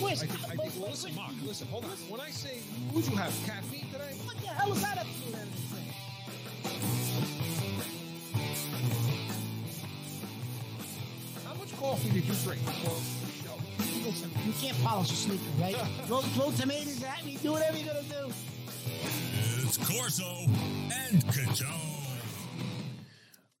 whiskey. I think, I think, well, listen, Mark, listen, hold on. When I say, would you have caffeine today? What the hell is that up to do? How much coffee did you drink before the show? Listen, you can't polish a sneaker, right? throw, throw tomatoes at me, do whatever you're gonna do. It's Corso and Catone.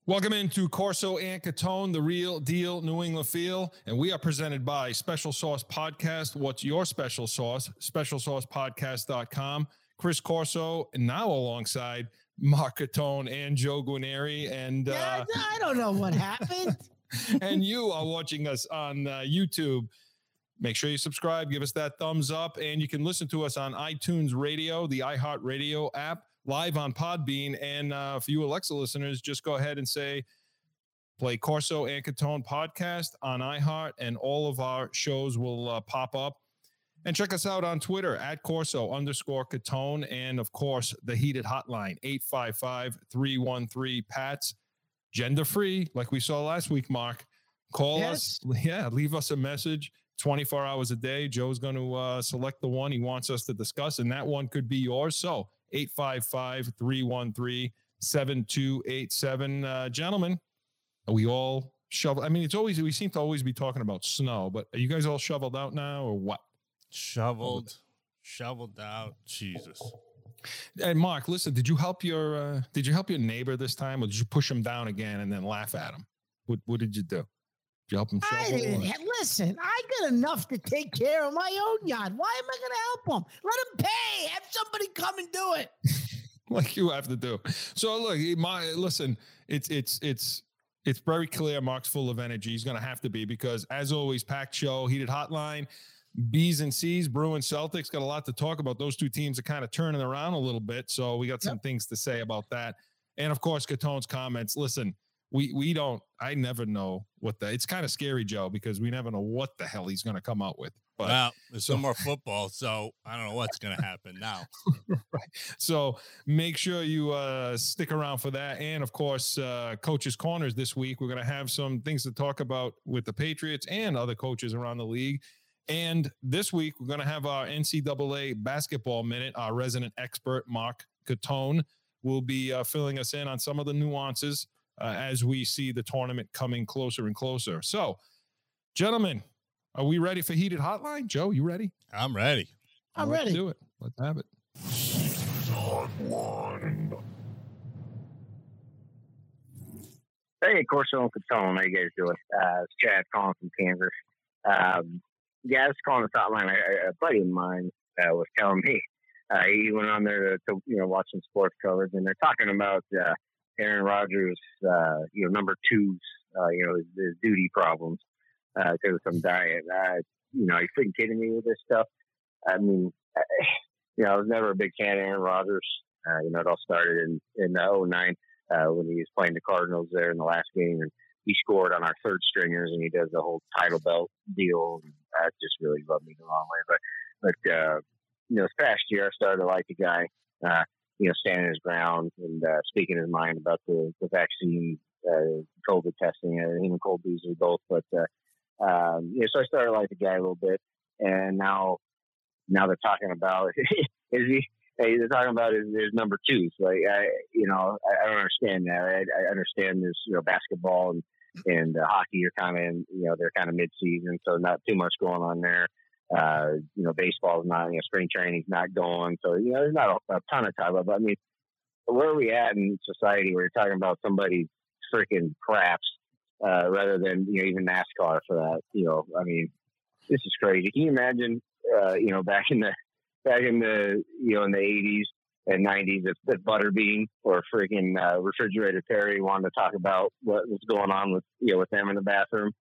Welcome into Corso and Catone, the real deal New England feel. And we are presented by Special Sauce Podcast. What's your special sauce? SpecialSaucePodcast.com. Chris Corso, now alongside Mark Catone and Joe Guineri. And Yeah, uh, I don't know what happened. and you are watching us on uh, YouTube. Make sure you subscribe, give us that thumbs up, and you can listen to us on iTunes Radio, the iHeartRadio app, live on Podbean. And uh, for you Alexa listeners, just go ahead and say, play Corso and Catone podcast on iHeart, and all of our shows will uh, pop up. And check us out on Twitter at Corso underscore Catone. And of course, the heated hotline, 855 313 PATS gender free, like we saw last week, Mark. Call us. Yeah, leave us a message 24 hours a day. Joe's going to uh, select the one he wants us to discuss, and that one could be yours. So 855 313 7287. Uh, Gentlemen, are we all shoveled? I mean, it's always, we seem to always be talking about snow, but are you guys all shoveled out now or what? Shoveled, shoveled out. Jesus. And Mark, listen, did you help your uh, did you help your neighbor this time, or did you push him down again and then laugh at him? What What did you do? Help him I shovel? didn't. or- Listen, I got enough to take care of my own yard. Why am I going to help him? Let him pay. Have somebody come and do it. like you have to do. So look, my listen, it's it's it's it's very clear. Mark's full of energy. He's going to have to be because, as always, packed show, heated hotline, B's and C's, Bruins, Celtics got a lot to talk about. Those two teams are kind of turning around a little bit, so we got some things to say about that. And of course, Catone's comments. Listen, we we don't. I never know what the. It's kind of scary, Joe, because we never know what the hell he's going to come out with. But Well, there's so- no more football, so I don't know what's going to happen now. right. So make sure you uh, stick around for that. And of course, uh, coaches' corners this week. We're going to have some things to talk about with the Patriots and other coaches around the league. And this week, we're going to have our NCAA basketball minute. Our resident expert, Mark Catone, will be uh, filling us in on some of the nuances uh, as we see the tournament coming closer and closer. So, gentlemen, are we ready for heated hotline? Joe, you ready? I'm ready. I'm Let's ready. do it. Let's have it. Hey, Corso and Catone, how you guys doing? Uh, it's Chad calling from Kansas. Um, yeah, I was calling the hotline. A, a buddy of mine uh, was telling me uh, he went on there to, to you know watch some sports coverage, and they're talking about uh, Aaron Rodgers, uh, you know, number two, uh, you know, his, duty problems uh, because of some diet. Uh, you know, are you freaking kidding me with this stuff? I mean, uh, you know, I was never a big fan of Aaron Rodgers. Uh, you know, it all started in in uh, 09 uh, when he was playing the Cardinals there in the last game, and he scored on our third stringers, and he does the whole title belt deal. And that just really rubbed me the wrong way. But but uh, you know, this past year I started to like the guy. Uh, you know, standing his ground and uh, speaking his mind about the the vaccine, uh, COVID testing, uh, him and Cole Beasley both. But uh, um, you know, so I started like the guy a little bit, and now now they're talking about is he hey, they're talking about his, his number two. So Like I, you know, I, I don't understand that. I, I understand this, you know, basketball and and uh, hockey are kind of, you know, they're kind of mid season, so not too much going on there. Uh, you know, baseball's not, you know, spring training's not going, so you know, there's not a, a ton of time. But I mean, where are we at in society where you're talking about somebody's freaking craps uh, rather than you know even NASCAR for that? You know, I mean, this is crazy. Can you imagine? Uh, you know, back in the back in the you know in the eighties and nineties, if, if Butterbean or freaking uh, Refrigerator Perry wanted to talk about what was going on with you know with them in the bathroom,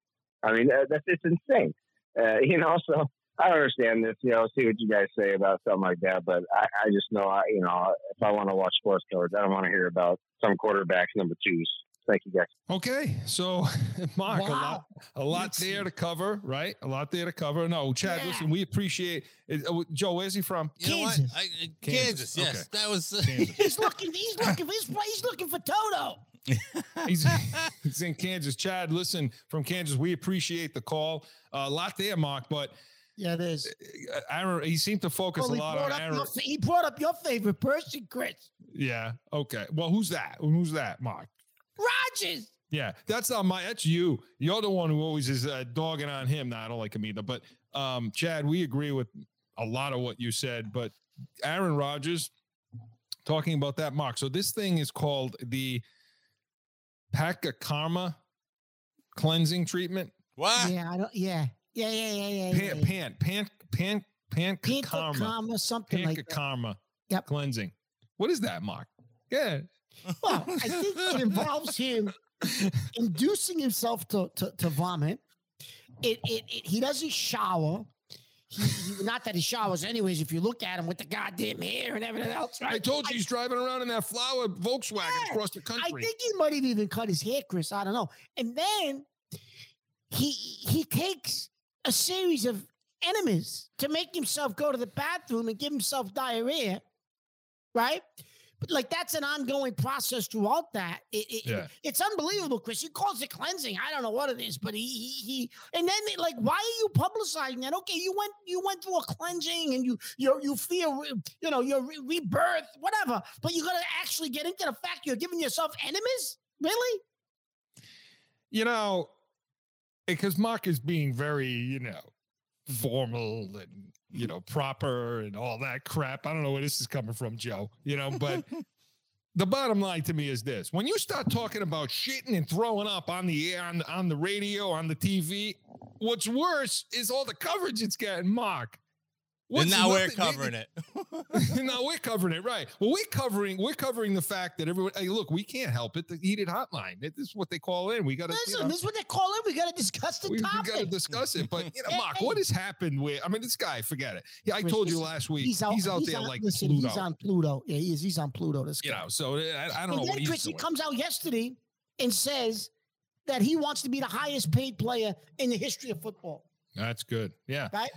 I mean that, that's it's insane. Uh, you know, so I don't understand this. You know, see what you guys say about something like that, but I, I just know I you know if I want to watch sports coverage, I don't want to hear about some quarterbacks number twos. Thank you guys. Okay, so Mark, a lot, a lot there to cover, right? A lot there to cover. No, Chad, Yeah. listen, we appreciate it. Uh, Joe, where's he from? You know what? Kansas. I, uh, Kansas, Kansas. Yes, okay. that was. uh, Kansas. He's looking. He's looking. He's, he's looking for Toto. He's, he's in Kansas. Chad, listen, from Kansas, we appreciate the call. Uh, a lot there, Mark, but Yeah, it is. Uh, Aaron, he seemed to focus Well, a lot on up Aaron. your, he brought up your favorite person, Chris Yeah. Okay. Well, who's that? Who's that, Mark? Rodgers. Yeah, that's not my. That's you. You're the one who always is uh, dogging on him. Now I don't like him either. But um, Chad, we agree with a lot of what you said. But Aaron Rodgers talking about that, Mark. So this thing is called the Paka Karma cleansing treatment. What? Yeah, I don't. Yeah, yeah, yeah, yeah, yeah. yeah, Pan, yeah. pan, pan, pan, pan, Pink karma, karma, something like Panka that. karma Yep. cleansing. What is that, Mark? Yeah. Well, I think it involves him inducing himself to to, to vomit. It, it it he doesn't shower. He, he, not that he showers, anyways. If you look at him with the goddamn hair and everything else, right? I told you he's driving around in that flower Volkswagen Yeah, across the country. I think he might have even cut his hair, Chris. I don't know. And then he he takes a series of enemas to make himself go to the bathroom and give himself diarrhea, right? But like that's an ongoing process throughout that. It, it- Yeah. it's unbelievable, Chris. He calls it cleansing. I don't know what it is, but he he, he and then like, why are you publicizing that? Okay, you went you went through a cleansing and you you you feel you know your re- rebirth, whatever. But you got to actually get into the fact you're giving yourself enemies. Really? you know, because Mark is being very, you know, mm-hmm. formal and you know proper and all that crap. I don't know where this is coming from, Joe. You know, but the bottom line to me is this: when you start talking about shitting and throwing up on the air, on the, on the radio, on the TV, what's worse is all the coverage it's getting. Mark. And What's now we're nothing- covering it. no, we're covering it right. Well, we're covering we're covering the fact that everyone. Hey, look, we can't help it. The heated hotline. This is what they call in. We got to. Listen, this is what they call it. We got to discuss the topic. we, got to discuss it. But you know, Hey, Mark, hey. what has happened with? I mean, this guy, forget it. Yeah, I told you last week. He's out, He's out there on, like listen, Pluto. He's on Pluto. Yeah, he is. He's on Pluto. This you know, so eh, I, I don't know and what then he's Chris, he doing. comes out yesterday and says that he wants to be the highest paid player in the history of football. That's good. Yeah. Right.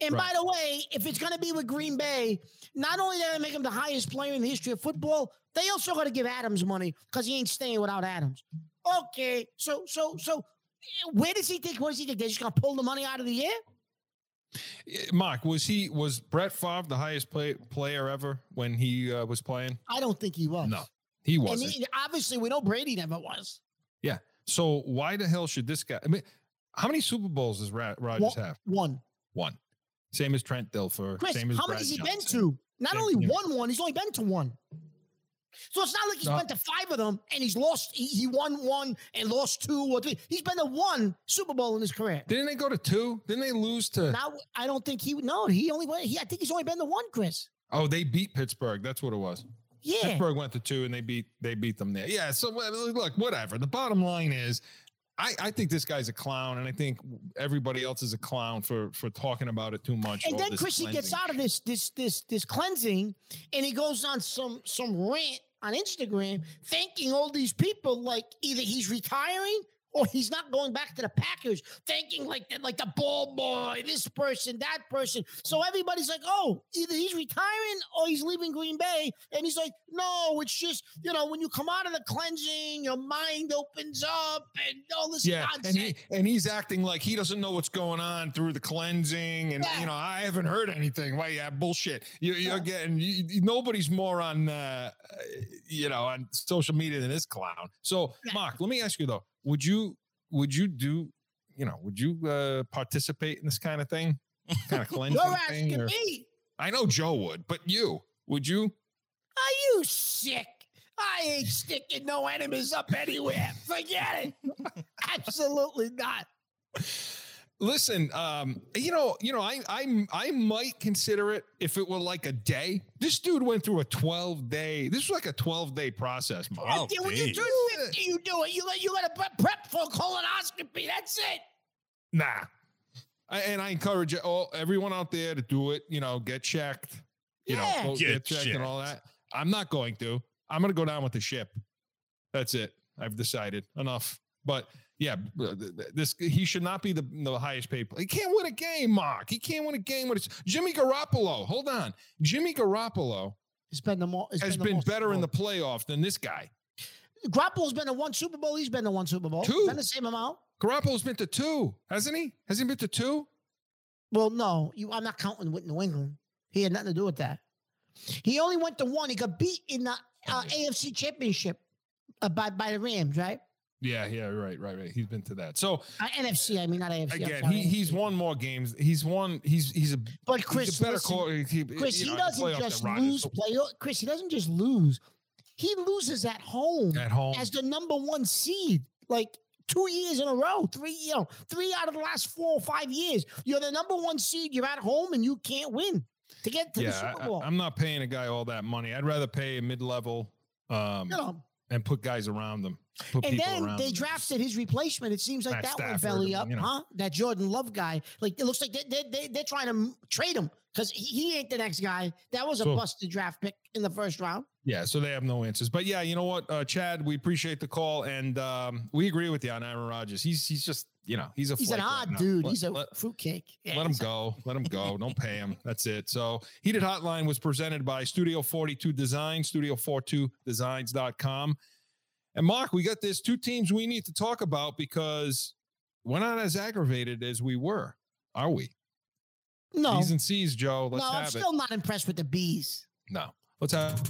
And Right. by the way, if it's going to be with Green Bay, not only do they make him the highest player in the history of football, they also got to give Adams money because he ain't staying without Adams. Okay, so so so, where does he think? What does he think? They're just going to pull the money out of the air? Eh, Mark, was he was Brett Favre the highest play, player ever when he uh, was playing? I don't think he was. No, he wasn't. he, obviously we know Brady never was. Yeah. So why the hell should this guy? I mean, how many Super Bowls does Rodgers have? One. One. Same as Trent Dilfer. Chris, same as how Brad many has he Johnson. been to? Not Same- only won one, he's only been to one. So it's not like he's No. been to five of them and he's lost. He, he won one and lost two or three. He's been to one Super Bowl in his career. Didn't they go to two? Didn't they lose to? Now I don't think he. No, he only went. He, I think he's only been to one, Chris. Oh, they beat Pittsburgh. That's what it was. Yeah. Pittsburgh went to two and they beat they beat them there. Yeah. So look, whatever. The bottom line is, I, I think this guy's a clown, and I think everybody else is a clown for for talking about it too much. And then this Chris, he gets out of this this this this cleansing, and he goes on some some rant on Instagram, thanking all these people like either he's retiring or he's not going back to the Packers, thanking like the, like the ball boy, this person, that person. So everybody's like, oh, either he's retiring or he's leaving Green Bay, and he's like, no, it's just you know when you come out of the cleansing, your mind opens up and all this Yeah, nonsense. and he and he's acting like he doesn't know what's going on through the cleansing, and Yeah. you know I haven't heard anything. Why? Yeah, bullshit. You, you're getting you, you- nobody's more on uh, you know on social media than this clown. So, Yeah. Mark, let me ask you though: Would you would you do you know would you uh, participate in this kind of thing, kind of cleansing You're thing? asking or- me. I know Joe would, but you would you? Are you sick? I ain't sticking no enemies up anywhere. Forget it. Absolutely not. Listen, um, you know, you know, I, I, I might consider it if it were like a day. This dude went through a twelve day. This was like a twelve day process, Mark. Oh, Yeah, when you geez. turn 50, you do it. You got you got to prep, prep for colonoscopy. That's it. Nah. I, and I encourage all everyone out there to do it. You know, get checked. You Yeah. know, go Get get, checked, and all that. I'm not going to. I'm going to go down with the ship. That's it. I've decided enough. But yeah, uh, th- th- this he should not be the, the highest paid. player. He can't win a game, Mark. He can't win a game with his, Jimmy Garoppolo. Hold on, Jimmy Garoppolo It's been the more. Has been most better in the playoff than this guy. Garoppolo's been to one Super Bowl. He's been to one Super Bowl. Two. Been the same amount. Garoppolo's been to two, hasn't he? Has he been to two? Well, no, you, I'm not counting with New England. He had nothing to do with that. He only went to one. He got beat in the uh, AFC Championship uh, by by the Rams, right? Yeah, yeah, right, right, right. He's been to that. So Uh, NFC, I mean not AFC. Again, he, he's won more games. He's won. He's he's a But he's Chris, a better listen, call. He, Chris, he know, doesn't just lose play. Chris, he doesn't just lose. He loses at home at home. as the number one seed, like two years in a row, three, you know, three out of the last four or five years. You're the number one seed. You're at home and you can't win to get to the Super Bowl. I, am not paying a guy all that money. I'd rather pay a mid-level um, you know, and put guys around them. Put and then they them. drafted his replacement. It seems like Matt that Stafford, went belly up, you know. huh? That Jordan Love guy. Like it looks like they, they, they, they're trying to trade him because he, he ain't the next guy. That was a So- busted draft pick in the first round. Yeah, so they have no answers. But yeah, you know what, uh, Chad, we appreciate the call, and um, we agree with you on Aaron Rodgers. He's he's just you know he's a He's an flake right odd dude. Let- He's a let- fruitcake. Yeah, Let him go. Let him go. Don't pay him. That's it. So Heated Hotline was presented by Studio 42 Design, studio42designs.com. And Mark, we got this two teams we need to talk about because we're not as aggravated as we were, are we? No, B's and C's, Joe. Let's no, I'm have it. still not impressed with the B's. No. Let's have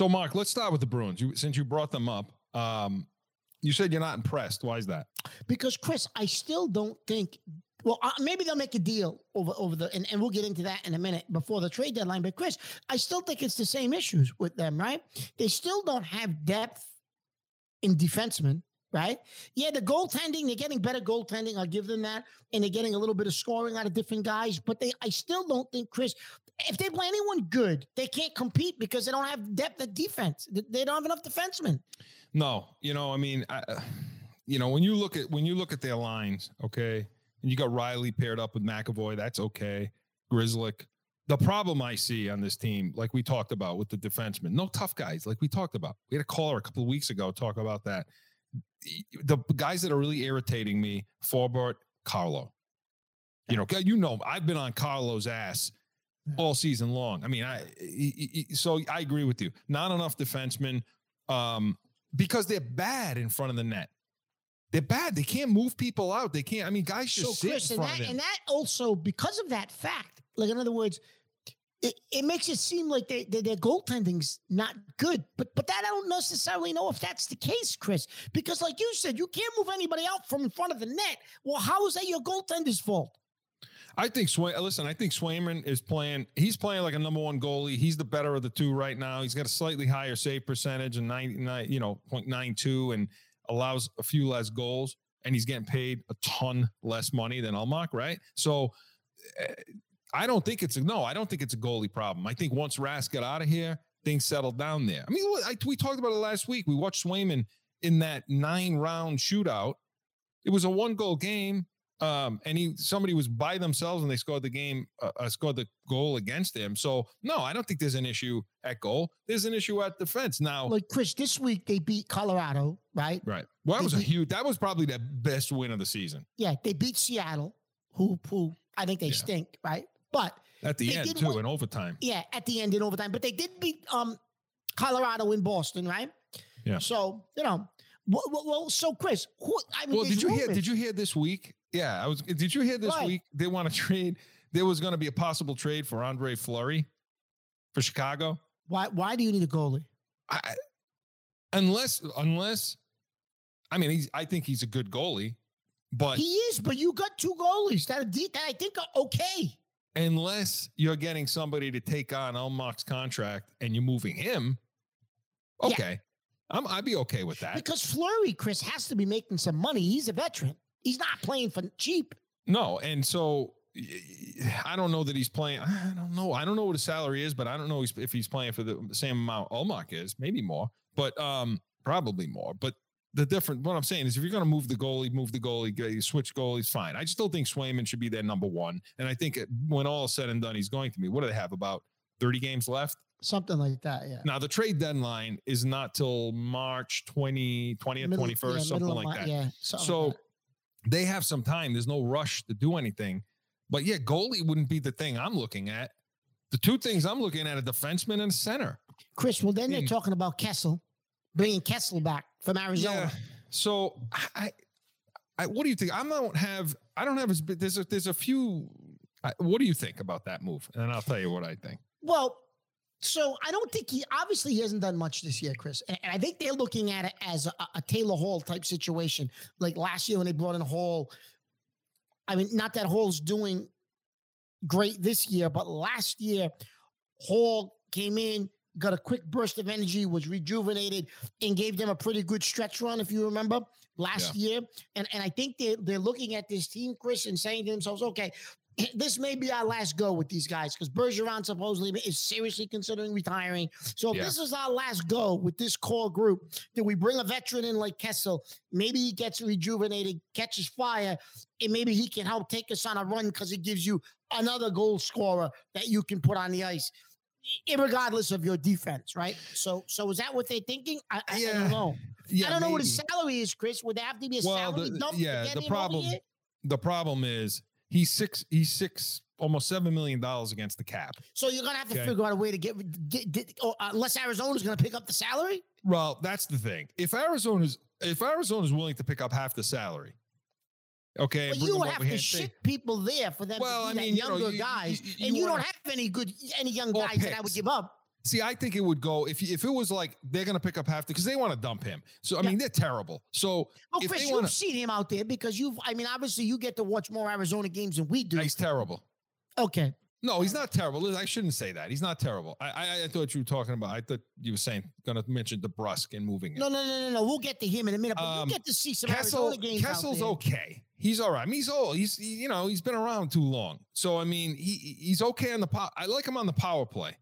So, Mark, let's start with the Bruins. You, since you brought them up, um, you said you're not impressed. Why is that? Because Chris, I still don't think. Well, uh, maybe they'll make a deal over over the, and, and we'll get into that in a minute before the trade deadline. But Chris, I still think it's the same issues with them, right? They still don't have depth in defensemen, right? Yeah, the goaltending, they're getting better goaltending. I'll give them that, and they're getting a little bit of scoring out of different guys. But they, I still don't think Chris. If they play anyone good, they can't compete because they don't have depth at defense. They- don't have enough defensemen. No, you know, I mean, I, uh, you know, when you look at when you look at their lines, okay, and you got Riley paired up with McAvoy, that's okay. Grzelcyk. The problem I see on this team, like we talked about with the defensemen, no tough guys, like we talked about. We had a caller a couple of weeks ago talk about that. The guys that are really irritating me, Forbort, Carlo. You know, you know, I've been on Carlo's ass all season long. I mean, I he- he- so I agree with you. Not enough defensemen. Um, because they're bad in front of the net. They're bad. They can't move people out. They can't. I mean, guys just so sit Chris, in and front that, of and that also because of that fact, like in other words, it, it makes it seem like they, they, their goaltending's not good. But but that I don't necessarily know if that's the case, Chris, because like you said, you can't move anybody out from in front of the net. Well, how is that your goaltender's fault? I think Sway. Listen, I think Swayman is playing. He's playing like a number one goalie. He's the better of the two right now. He's got a slightly higher save percentage and ninety nine, you know, 0.92 and allows a few less goals. And he's getting paid a ton less money than Ullmark, right? So. uh, I don't think it's a no. I don't think it's a goalie problem. I think once Rask got out of here, things settled down there. I mean, I, we talked about it last week. We watched Swayman in that nine round shootout. It was a one goal game, um, and he somebody was by themselves and they scored the game, uh, uh, scored the goal against him. So no, I don't think there's an issue at goal. There's an issue at defense now. Like Chris, this week they beat Colorado, right? right. Well, that They was a huge. That was probably the best win of the season Yeah, they beat Seattle, who who I think they Yeah. stink, right? But at the end too win- in overtime. yeah, at the end in overtime. But they did beat um Colorado in Boston, right? Yeah. So you know, well, well, well so Chris, who, I mean, Well, did you hear? Did you hear this week? Yeah, I was. Did you hear this week? They want to trade. There was going to be a possible trade for Andre Fleury for Chicago. Why? Why do you need a goalie? I, unless, unless, I mean, he's. I think he's a good goalie, but He is, but you got two goalies that are deep, that I think are okay. unless you're getting somebody to take on Ullmark's contract and you're moving him, Yeah. okay, I'm. I'd be okay with that. Because Fleury, Chris, has to be making some money. He's a veteran. He's not playing for cheap. No, and so I don't know that he's playing. I don't know. I don't know what his salary is, but I don't know if he's playing for the same amount Ullmark is, maybe more, but um, probably more. But the different, what I'm saying is, if you're going to move the goalie, move the goalie, you switch goalies, fine. I still think Swayman should be their number one, and I think when all is said and done, he's going to be. What do they have about 30 games left? Something like that. Yeah. Now the trade deadline is not till March 20, 20th, Middle- 21st, yeah, something like that. Yeah. So like that. They have some time. There's no rush to do anything. But yeah, goalie wouldn't be the thing I'm looking at. The two things I'm looking at are defenseman and center. Chris, well, then they're talking about Kessel, bringing Kessel back from Arizona. Yeah. So I, I, what do you think? I don't have. I don't have as. big- There's a. There's a few. I, what do you think about that move? And I'll tell you what I think. Well, so I don't think he obviously he hasn't done much this year, Chris. And and I think they're looking at it as a, a Taylor Hall type situation. Like last year when they brought in Hall. I mean, not that Hall's doing great this year, but last year Hall came in, got a quick burst of energy, was rejuvenated, and gave them a pretty good stretch run, if you remember last year. And and I think they they're looking at this team, Chris, and saying to themselves, okay, this may be our last go with these guys because Bergeron supposedly is seriously considering retiring. So if Yeah. this is our last go with this core group, then we bring a veteran in like Kessel. Maybe he gets rejuvenated, catches fire, and maybe he can help take us on a run because it gives you another goal scorer that you can put on the ice, regardless of your defense, right? So, so is that what they're thinking? I, I, I don't know. Yeah, I don't know what his salary is, Chris. Would there have to be a Well, salary the- dump? yeah, to get the problem- The problem is he's six. He's six. Almost seven million dollars against the cap. So you're gonna have to Okay. figure out a way to get, get, get or, uh, unless Arizona's gonna pick up the salary. Well, that's the thing. If Arizona's if Arizona's willing to pick up half the salary, okay, But bring you would have to ship people there for them Well, to I mean, that you know, younger you- guys, you- and you don't have any good any young guys that I would give up. See, I think it would go if if it was like they're going to pick up half the because they want to dump him. So I Yeah. mean, they're terrible. So Well, if Chris, you've wanna- seen him out there because you've. I mean, obviously, you get to watch more Arizona games than we do. he's terrible. Okay, No, he's not terrible. I shouldn't say that. He's not terrible. I I, I thought you were talking about. I thought you were saying going to mention DeBrusk and moving. no, him. no, no, no, no. We'll get to him in a minute, but Um, you get to see some Kessel, Arizona games Kessel's okay. He's all right. I mean, he's old. He's he- you know he's been around too long. So I mean, he he's okay on the power. I like him on the power play.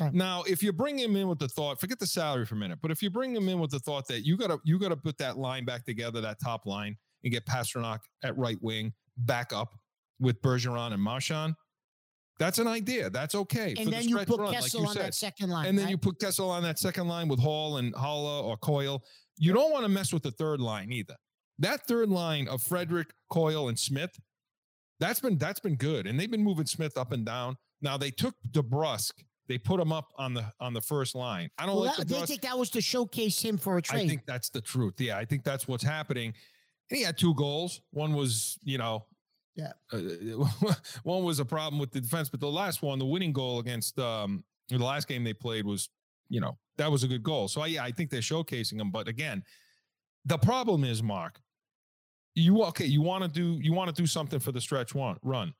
Okay. Now, if you bring him in with the thought, forget the salary for a minute, but if you bring him in with the thought that you gotta you gotta put that line back together, that top line, and get Pastrnak at right wing back up with Bergeron and Marchand, that's an idea. That's okay. for And the then you put run, like Kessel you on that second line, and then right? you put Kessel on that second line with Hall and Haula or Coyle. You don't want to mess with the third line either. That third line of Frederic, Coyle, and Smith, that's been that's been good, and they've been moving Smith up and down. Now they took DeBrusk, they put him up on the on the first line. I don't Well, like that, they think that was to showcase him for a trade. I think that's the truth. Yeah, I think that's what's happening. And he had two goals. One was, you know, Yeah. uh, one was a problem with the defense, but the last one, the winning goal against um, the last game they played was, you know, that was a good goal. So yeah, I think they're showcasing him. But again, the problem is, Mark, you okay? You want to do you want to do something for the stretch one run,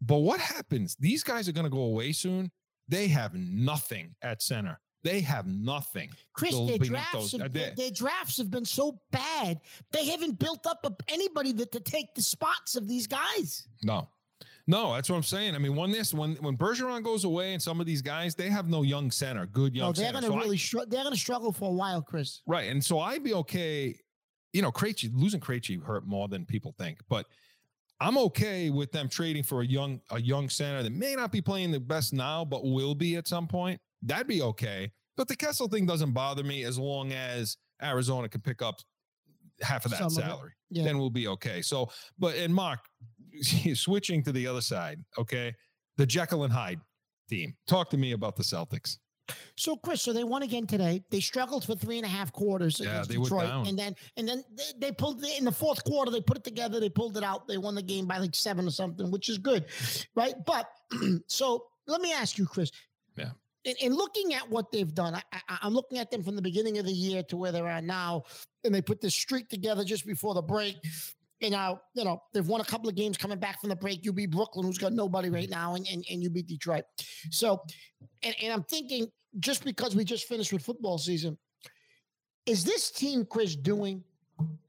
but what happens? These guys are going to go away soon. They have nothing at center. They have nothing. Chris, their drafts, have, uh, their, their drafts have been so bad. They haven't built up anybody that to take the spots of these guys. No. No, that's what I'm saying. I mean, when this when when Bergeron goes away and some of these guys, they have no young center, good young No, they're going to So I- really str- they're going to struggle for a while, Chris. right. And so I'd be okay. You know, Krejci, losing Krejci hurt more than people think, but I'm okay with them trading for a young a young center that may not be playing the best now, but will be at some point. That'd be okay. But the Kessel thing doesn't bother me as long as Arizona can pick up half of that Some of salary. Yeah. Then we'll be okay. So, but and Mark, switching to the other side, okay, the Jekyll and Hyde team. Talk to me about the Celtics. So, Chris, so they won again today. They struggled for three and a half quarters Yeah, against they were Detroit, and then and then they, they pulled it in the fourth quarter. They put it together. They pulled it out. They won the game by like seven or something, which is good, right? But so let me ask you, Chris. Yeah. In, in looking at what they've done, I, I, I'm looking at them from the beginning of the year to where they are now, and they put this streak together just before the break. And now, you know, they've won a couple of games coming back from the break. You beat Brooklyn, who's got nobody right mm-hmm. now, and, and, and you beat Detroit. So, and, and I'm thinking, just because we just finished with football season, is this team, Chris, doing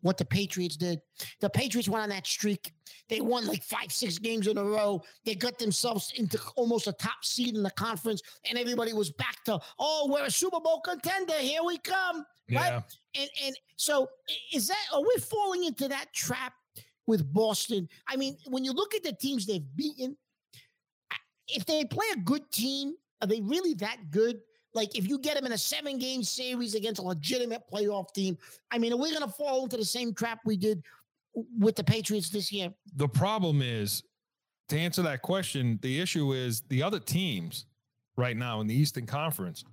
what the Patriots did? The Patriots went on that streak. They won like five, six games in a row. They got themselves into almost a top seed in the conference, and everybody was back to, oh, we're a Super Bowl contender. Here we come. Right? And and so is that are we falling into that trap with Boston? I mean, when you look at the teams they've beaten, if they play a good team Are they really that good? Like, if you get them in a seven game series against a legitimate playoff team, I mean, are we going to fall into the same trap we did with the Patriots this year? The problem is to answer that question, the issue is the other teams right now in the Eastern Conference.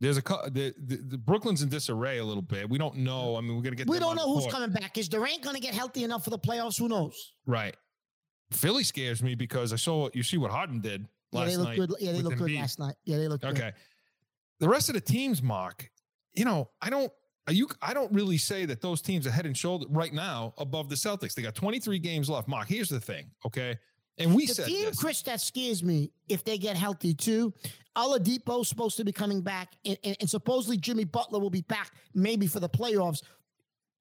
There's a the, the, the Brooklyn's in disarray a little bit. We don't know. I mean, we're gonna get. We don't know who's court. coming back. Is Durant going to get healthy enough for the playoffs? Who knows? Right. Philly scares me because I saw you see what Harden did Yeah, last they look night. good. Yeah, they look good Embiid. last night. Yeah, they look good. The rest of the teams, Mark, you know, I don't are you I don't really say that those teams are head and shoulder right now above the Celtics. They got 23 games left. Mark, here's the thing, okay? And we The said team, this. Chris, that scares me if they get healthy too. Oladipo's supposed to be coming back, and, and, and supposedly Jimmy Butler will be back maybe for the playoffs.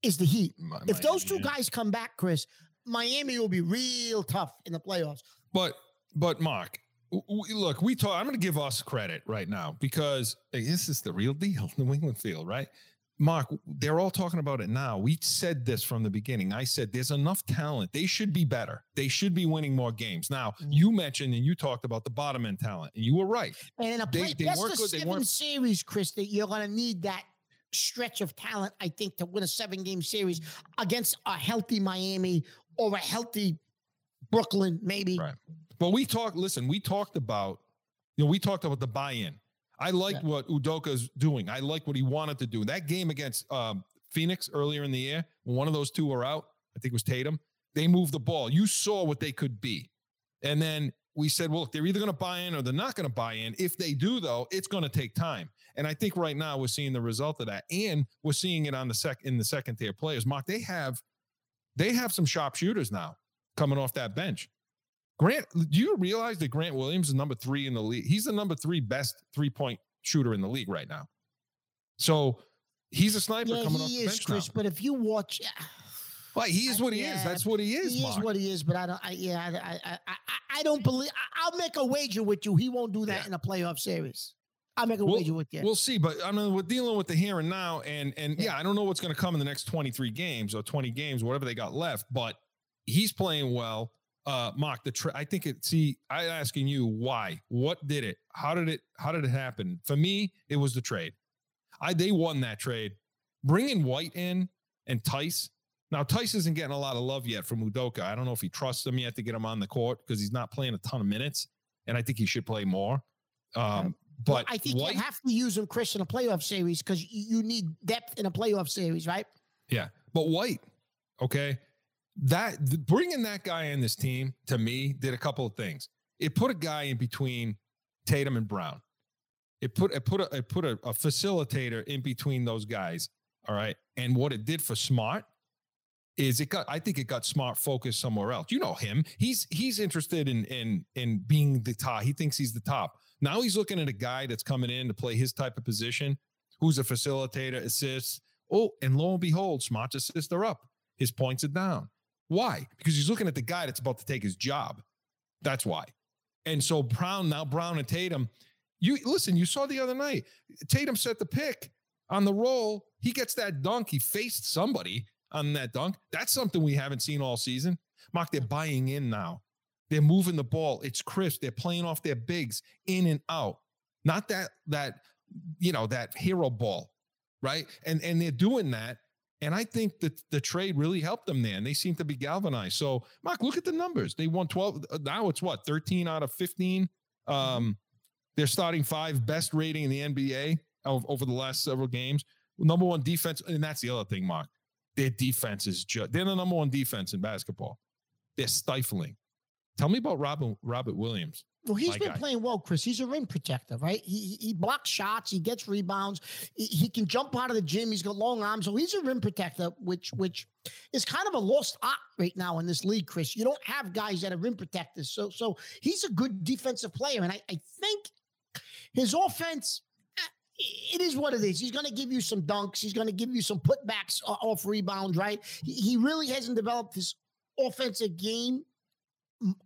Is the Heat? Mi- If those two yeah. guys come back, Chris, Miami will be real tough in the playoffs. But but Mark, look, we talk. I'm going to give us credit right now because hey, this is the real deal, New England field, right? Mark, they're all talking about it now. We said this from the beginning. I said there's enough talent. They should be better. They should be winning more games. Now, Mhm. you mentioned and you talked about the bottom end talent, and you were right. And in a They- play, they best weren't of good, they seven series, Chris, that you're going to need that stretch of talent, I think, to win a seven game series against a healthy Miami or a healthy Brooklyn, maybe. Right. But we talked, listen, we talked about, you know, we talked about the buy-in. I like Yeah. what Udoka's doing. I like what he wanted to do. That game against um, Phoenix earlier in the year, when one of those two were out, I think it was Tatum, they moved the ball. You saw what they could be. And then we said, well, look, they're either going to buy in or they're not going to buy in. If they do, though, it's going to take time. And I think right now we're seeing the result of that. And we're seeing it on the sec in the second tier players. Mark, they have they have some sharp shooters now coming off that bench. Grant, do you realize that Grant Williams is number three in the league? He's the number three best three point shooter in the league right now. So he's a sniper Yeah, coming off he the bench Chris. now. But if you watch, Well, he is what he is. That's what he is. he is what he is. But I don't. I, yeah, I, I, I, I- I don't believe. I, I'll make a wager with you. He won't do that Yeah. in a playoff series. I'll make a We'll- wager with you. We'll see, but I mean, we're dealing with the here and now, and and yeah, Yeah. I don't know what's going to come in the next twenty three games or twenty games, whatever they got left. But he's playing well. Uh, Mark, the tra- I think it. See, I asking you why? What did it? How did it? How did it happen? For me, it was the trade. I they won that trade. Bringing White in and Theis. Now Theis isn't getting a lot of love yet from Udoka. I don't know if he trusts him yet to get him on the court because he's not playing a ton of minutes, and I think he should play more. Um, Well, but I think White, you have to use him, Chris, in a playoff series because you need depth in a playoff series, right? Yeah, but White, okay, that bringing that guy in this team to me did a couple of things. It put a guy in between Tatum and Brown. It put it put a it put a, a facilitator in between those guys. All right, and what it did for Smart is it got I think it got Smart focused somewhere else. You know him. He's he's interested in in in being the top. He thinks he's the top. Now he's looking at a guy that's coming in to play his type of position, who's a facilitator, assists. Oh, and lo and behold, Smart's assists are up. His points are down. Why? Because he's looking at the guy that's about to take his job. That's why. And so Brown, now Brown and Tatum, you listen, you saw the other night, Tatum set the pick on the roll. He gets that dunk. He faced somebody on that dunk. That's something we haven't seen all season. Mark, they're buying in now. They're moving the ball. It's crisp. They're playing off their bigs in and out. Not that that you know that hero ball, right? And and they're doing that. And I think that the trade really helped them there, and they seem to be galvanized. So, Mark, look at the numbers. They won 12. uh, Now it's what 13 out of 15. Um, they're starting five best rating in the NBA over the last several games. Number one defense, and that's the other thing, Mark. Their defense is just they're the number one defense in basketball. They're stifling. Tell me about Robin Robert Williams. Well, he's My been guy. playing well, Chris. He's a rim protector, right? He he- blocks shots, he gets rebounds, he, he can jump out of the gym. He's got long arms, so he's a rim protector, which which is kind of a lost art right now in this league, Chris. You don't have guys that are rim protectors, so so he's a good defensive player, and I, I think his offense. eh, It is what it is. He's going to give you some dunks. He's going to give you some putbacks off rebounds, right? He, he really hasn't developed his offensive game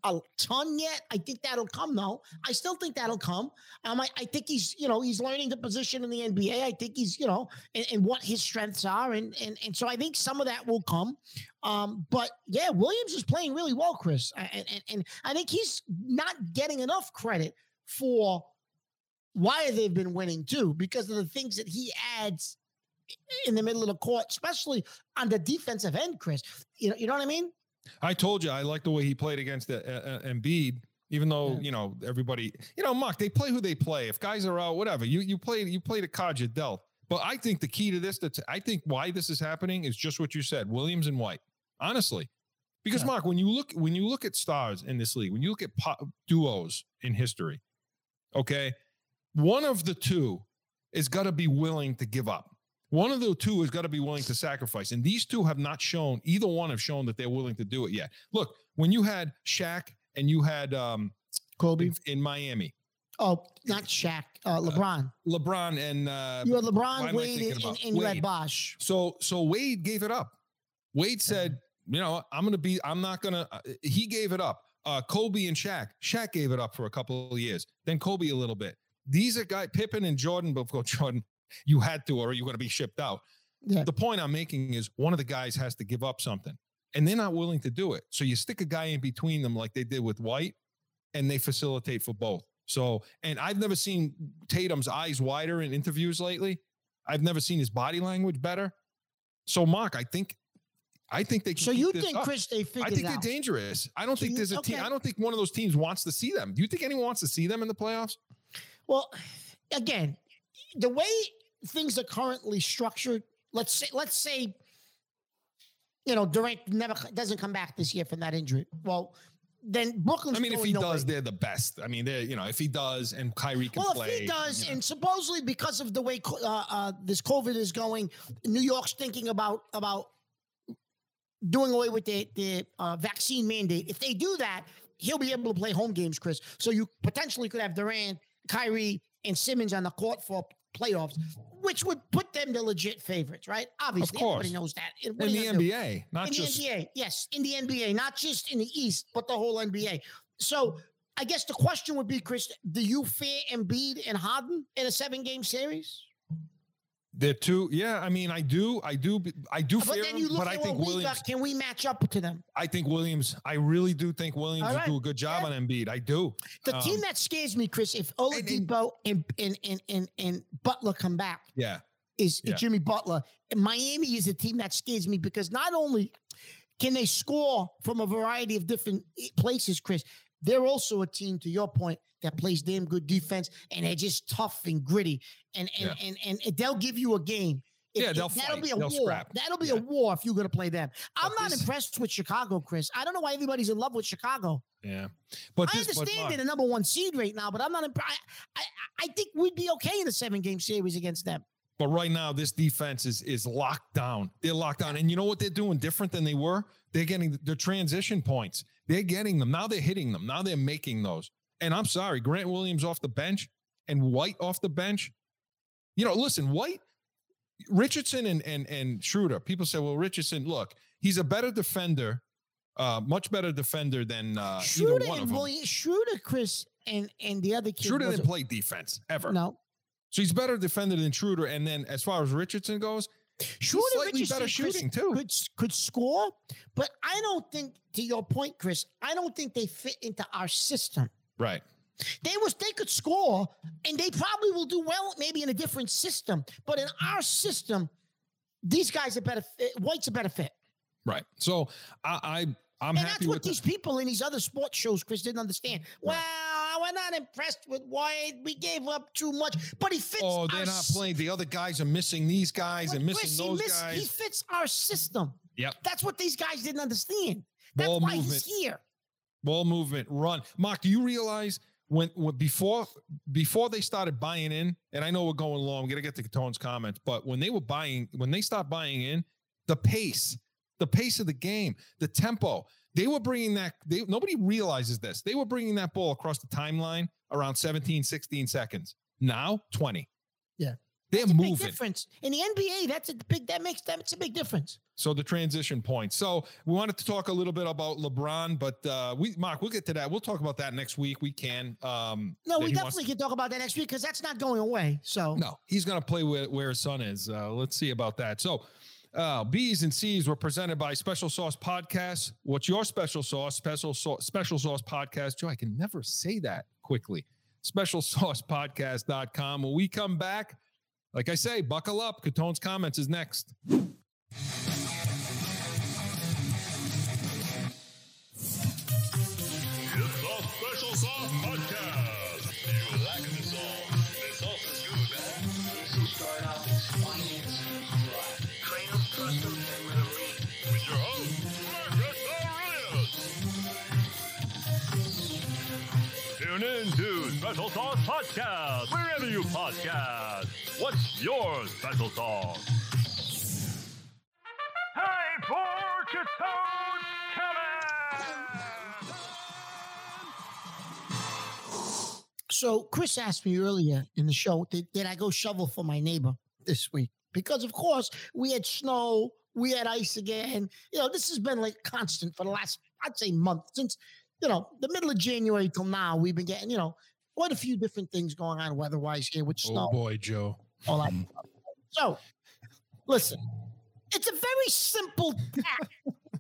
a ton yet. I think that'll come though. I still think that'll come. Um, I, I think he's, you know, he's learning the position in the NBA. I think he's, you know, and, and what his strengths are, and and and so I think some of that will come. Um, but yeah, Williams is playing really well, Chris, and and, and I think he's not getting enough credit for why they've been winning too, because of the things that he adds in the middle of the court, especially on the defensive end, Chris. You know, you know what I mean? I told you I like the way he played against the, uh, uh, Embiid. Even though Yeah. you know everybody, you know, Mark, they play who they play. If guys are out, whatever, you you play you play the card you dealt. But I think the key to this, that I think why this is happening is just what you said, Williams and White. Honestly, because Yeah. Mark, when you look when you look at stars in this league, when you look at po- duos in history, okay, one of the two is got to be willing to give up. One of the two has got to be willing to sacrifice. And these two have not shown, either one have shown that they're willing to do it yet. Look, when you had Shaq and you had um, Kobe. in, in Miami, Oh, not Shaq. Uh, LeBron. LeBron and uh, you had LeBron, Wade, and, and you had? Bosh. So so Wade gave it up. Wade said, you know, I'm gonna be, I'm not gonna. Uh, he gave it up. Uh, Kobe and Shaq. Shaq gave it up for a couple of years. Then Kobe a little bit. These are guys, Pippen and Jordan. Before Jordan, you had to, or you're gonna be shipped out. Yeah. The point I'm making is one of the guys has to give up something, and they're not willing to do it. So you stick a guy in between them, like they did with White, and they facilitate for both. So, and I've never seen Tatum's eyes wider in interviews lately. I've never seen his body language better. So, Mark, I think, I think they. Can So you think, up. Chris, they I think they're dangerous. I don't So think you- there's a team. I don't think one of those teams wants to see them. Do you think anyone wants to see them in the playoffs? Well, again, the way things are currently structured, let's say, let's say, you know, Durant never doesn't come back this year from that injury. Well, then Brooklyn. I mean, if he nowhere. does, they're the best. I mean, they're you know, if he does, and Kyrie can Well, play. if he does, you know. and supposedly because of the way uh, uh, this COVID is going, New York's thinking about about doing away with the the uh, vaccine mandate. If they do that, he'll be able to play home games, Chris. So you potentially could have Durant, Kyrie, and Simmons on the court for playoffs, which would put them the legit favorites, right? Obviously, everybody knows that. In the do? NBA, not in just the NBA. Yes, in the NBA, not just in the East, but the whole NBA. So I guess the question would be, Chris, do you fear Embiid and Harden in a seven-game series? They're two. Yeah, I mean, I do, I do, I do But fear then you look but I at think what we Williams. got. Can we match up to them? I think Williams. I really do think Williams right. do a good job Yeah. on Embiid. I do. The Um, team that scares me, Chris, if Oladipo and and, and and and Butler come back, Yeah, is Yeah. Jimmy Butler. Miami is a team that scares me because not only can they score from a variety of different places, Chris, they're also a team, to your point, that plays damn good defense and they're just tough and gritty. And and and, and, they'll give you a game. It- Yeah, they'll that'll fight. be a They'll war. scrap. That'll be Yeah. a war if you're going to play them. I'm But not this- impressed with Chicago, Chris. I don't know why everybody's in love with Chicago. yeah. But I this, understand Mark, they're the number one seed right now, but I'm not. Imp- I, I I think we'd be okay in a seven game series against them. But right now, this defense is is locked down. They're locked down, and you know what they're doing different than they were? They're getting the transition points. They're getting them now. They're hitting them now. They're making those. And I'm sorry, Grant Williams off the bench and White off the bench. You know, listen, White, Richardson, and and and Schroeder. People say, well, Richardson, look, he's a better defender, uh, much better defender than uh, either one of them. Schroeder, Chris, and and the other kid. Schroeder didn't play defense ever. No, So he's better defender than Schroeder. And then as far as Richardson goes, Schroeder slightly Richardson, better Chris, shooting, too. Could could score, but I don't think. To your point, Chris, I don't think they fit into our system. right. They was they could score, and they probably will do well maybe in a different system. But in our system, these guys are better. Fit. White's a better fit. Right. So I, I I'm and happy that's with what the- these people in these other sports shows, Chris, didn't understand. Well, we're not impressed with White. We gave up too much, but he fits. Oh, our they're not playing. The other guys are missing these guys but and missing Chris, those he, miss- he fits our system. Yep. That's what these guys didn't understand. That's Ball why movement. he's here. Ball movement, run. Mark, do you realize when, when before before they started buying in? And I know we're going long. We got to get to Catone's comments, but when they were buying, when they stopped buying in, the pace, the pace of the game, the tempo, they were bringing that. They nobody realizes this. They were bringing that ball across the timeline around 17, 16 seconds. Now 20. Yeah. They're That's a big moving. difference in the NBA. That's a big. That makes that. It's a big difference. So the transition point. So we wanted to talk a little bit about LeBron, but uh, we, Mark, we'll get to that. We'll talk about that next week. We can. Um, No, we wants- definitely can talk about that next week because that's not going away. So No, he's going to play where, where his son is. Uh, let's see about that. So, uh, B's and C's were presented by Special Sauce Podcast. What's your special sauce? Special sauce, special sauce podcast. Joe, I can never say that quickly. Special Sauce specialsaucepodcast.com. When we come back, like I say, buckle up. Catone's comments is next. It's the Special Sauce Podcast. You like the sauce? Marcus Aurelius. Tune in to Special Sauce Podcast, wherever you podcast. What's your special sauce? Time for Catone So Chris asked me earlier in the show, did, did I go shovel for my neighbor this week? Because of course we had snow, we had ice again. You know, this has been like constant for the last, I'd say, month since you know the middle of January till now. We've been getting you know quite a few different things going on weather-wise here with oh, snow. Oh boy, Joe. all that. Hmm. So, listen, it's a very simple task.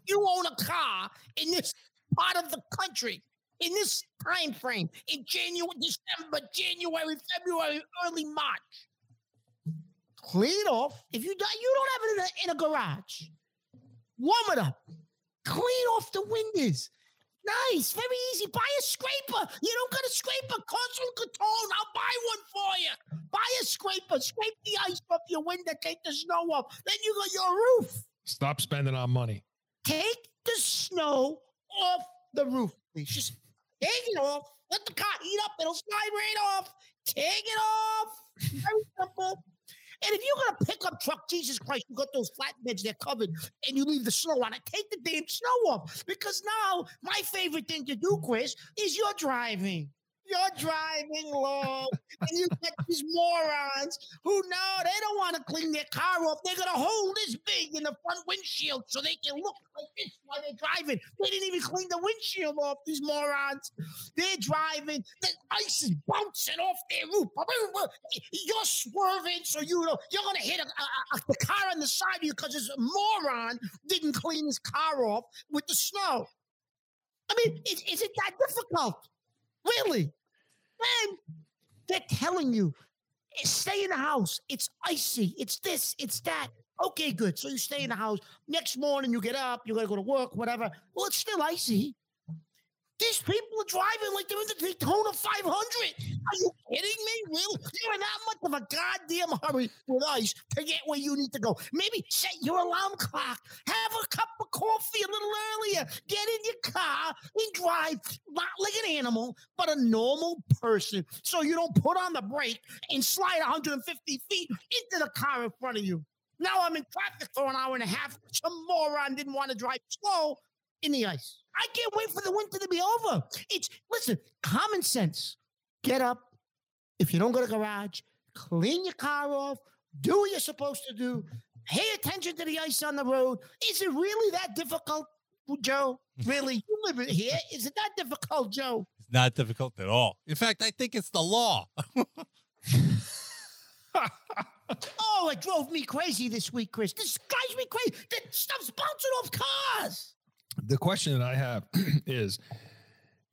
you own a car in this part of the country in this time frame in January, December, January, February, early March. Clean it off. If you do, you don't have it in a, in a garage, warm it up. Clean off the windows. Nice, very easy. Buy a scraper. You don't got a scraper. Console Catone. I'll buy one for you. Buy a scraper. Scrape the ice off your window. Take the snow off. Then you got your roof. Stop spending our money. Take the snow off the roof, please. Just take it off. Let the car heat up. It'll slide right off. Take it off. Very simple. And if you're gonna pick up truck, Jesus Christ, you got those flatbeds, they're covered, and you leave the snow on it. Take the damn snow off. Because now my favorite thing to do, Chris, is you're driving. You're driving low, and you get these morons who know they don't want to clean their car off. They're gonna hold this big in the front windshield so they can look like this while they're driving. They didn't even clean the windshield off. These morons. They're driving. The ice is bouncing off their roof. You're swerving, so you know you're gonna hit a, a, a- the car on the side of you because this moron didn't clean his car off with the snow. I mean, is, is it that difficult? Really? Man, they're telling you, "Eh, stay in the house. It's icy. It's this. It's that. Okay, good. So you stay in the house. Next morning, you get up. You got to go to work, whatever. Well, it's still icy. These people are driving like they're in the Daytona 500. Are you kidding me? Really? You're that much of a goddamn hurry with ice to get where you need to go. Maybe set your alarm clock. Have a cup of coffee a little earlier. Get in your car and drive not like an animal, but a normal person. So you don't put on the brake and slide 150 feet into the car in front of you. Now I'm in traffic for an hour and a half. Some moron didn't want to drive slow in the ice. I can't wait for the winter to be over. It's listen, common sense. Get up. If you don't go to the garage, clean your car off, do what you're supposed to do, pay attention to the ice on the road. Is it really that difficult, Joe? Really? You live here. Is it that difficult, Joe? It's not difficult at all. In fact, I think it's the law. Oh, it drove me crazy this week, Chris. This drives me crazy. The stuff's bouncing off cars. The question that I have is,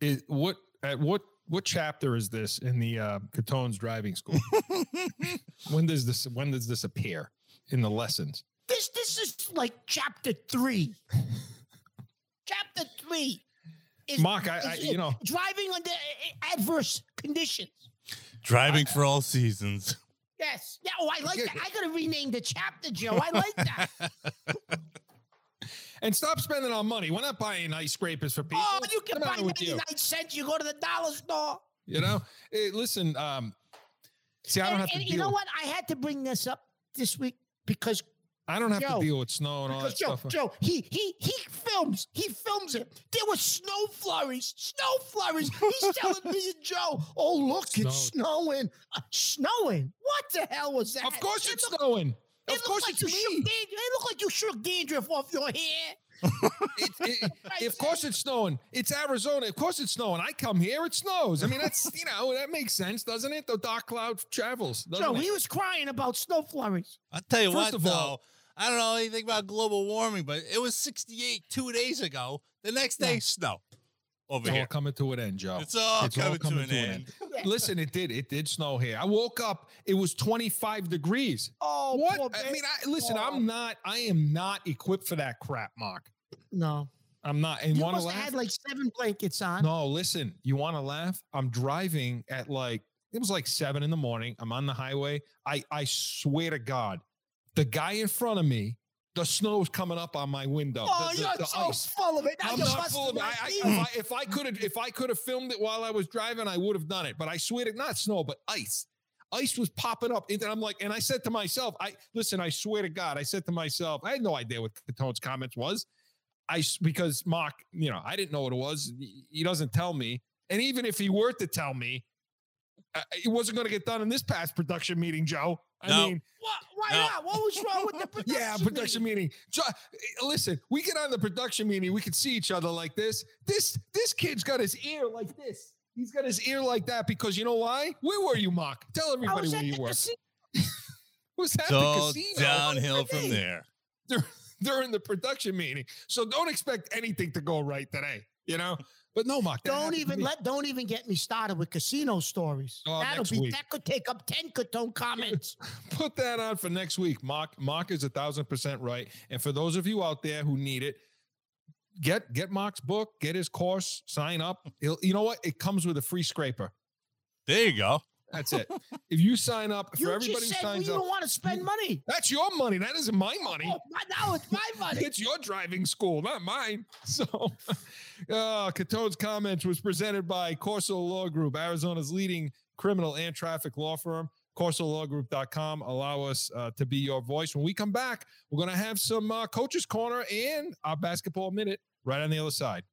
is what at what what chapter is this in the uh, Catone's driving school? when does this when does this appear in the lessons? This this is like chapter three. chapter three is Mark, I, I you know driving under adverse conditions. Driving for all seasons. Yes. Yeah. Oh, I like that. I gotta rename the chapter, Joe. I like that. and stop spending our money. We're not buying ice scrapers for people. oh, you can buy matter with you? 99 cents. You go to the dollar store. You know, Hey, listen. Um, see, I don't and, have to and deal. you know what? I had to bring this up this week because I don't have Joe, to deal with snow and all Because that Joe, stuff. Joe, he he he films, he films it. There were snow flurries, snow flurries. He's telling me and Joe, "Oh look, it's snowing, Uh, snowing." What the hell was that? Of course, It it's looked- snowing. It Of course, like it's you me. dan- It looked like you shook dandruff off your hair. It, it, of course, it's snowing. It's Arizona. Of course, it's snowing. I come here, it snows. I mean, that's you know that makes sense, doesn't it? The dark cloud travels. doesn't Joe, it? he was crying about snow flurries. I'll tell you First what, of though. all- I don't know anything about global warming, but it was 68 two days ago. The next day, Yeah. snow. Over It's all coming to an end, Joe. It's all It's all coming, coming to an to an end. Listen, it did. It did snow here. I woke up. It was 25 degrees. Oh, what? I mean, I, listen. Oh. I'm not. I am not equipped for that crap, Mark. no. I'm not. And You want to must have laugh? had like seven blankets on. No, listen. You want to laugh? I'm driving at like it was like seven in the morning. I'm on the highway. I I swear to God, the guy in front of me, the snow's coming up on my window. Oh, the, the- you're the so ice. full of it. Now I'm not full of it. I, I, if I, could have if I could have filmed it while I was driving, I would have done it. But I swear to not snow, but ice. Ice was popping up. And I'm like, and I said to myself, I listen, I swear to God, I said to myself, I had no idea what Catone's comments was. I because Mark, you know, I didn't know what it was. He- He doesn't tell me. And even if he were to tell me, uh, it wasn't going to get done in this past production meeting, Joe. I No. mean, What? Why No. not? What was wrong with the production? yeah, production meeting. Jo- eh, Listen, we get on the production meeting, we could see each other like this. This this kid's got his ear like this. He's got his ear like that because you know why? Where were you, Mark? Tell everybody where you were. casino. Was at It's the all casino downhill from there. during the production meeting. So don't expect anything to go right today. You know. But no, Mark. Don't even let. Don't even get me started with casino stories. Oh, That'll be. week. That could take up ten Catone comments. put that on for next week. Mark Mark is a thousand percent right. And for those of you out there who need it, get get Mark's book, get his course, sign up. He'll, you know what? It comes with a free scraper. There you go. That's it. if you sign up you for everybody just who said we signs up, don't want to spend money. that's your money. That isn't my money. Oh, my- now it's my money. It's your driving school, not mine. So, uh, Catone's comments was presented by Corso Law Group, Arizona's leading criminal and traffic law firm. CorsoLawGroup.com. Allow us uh, to be your voice. When we come back, we're going to have some uh, coaches' corner and our basketball minute right on the other side.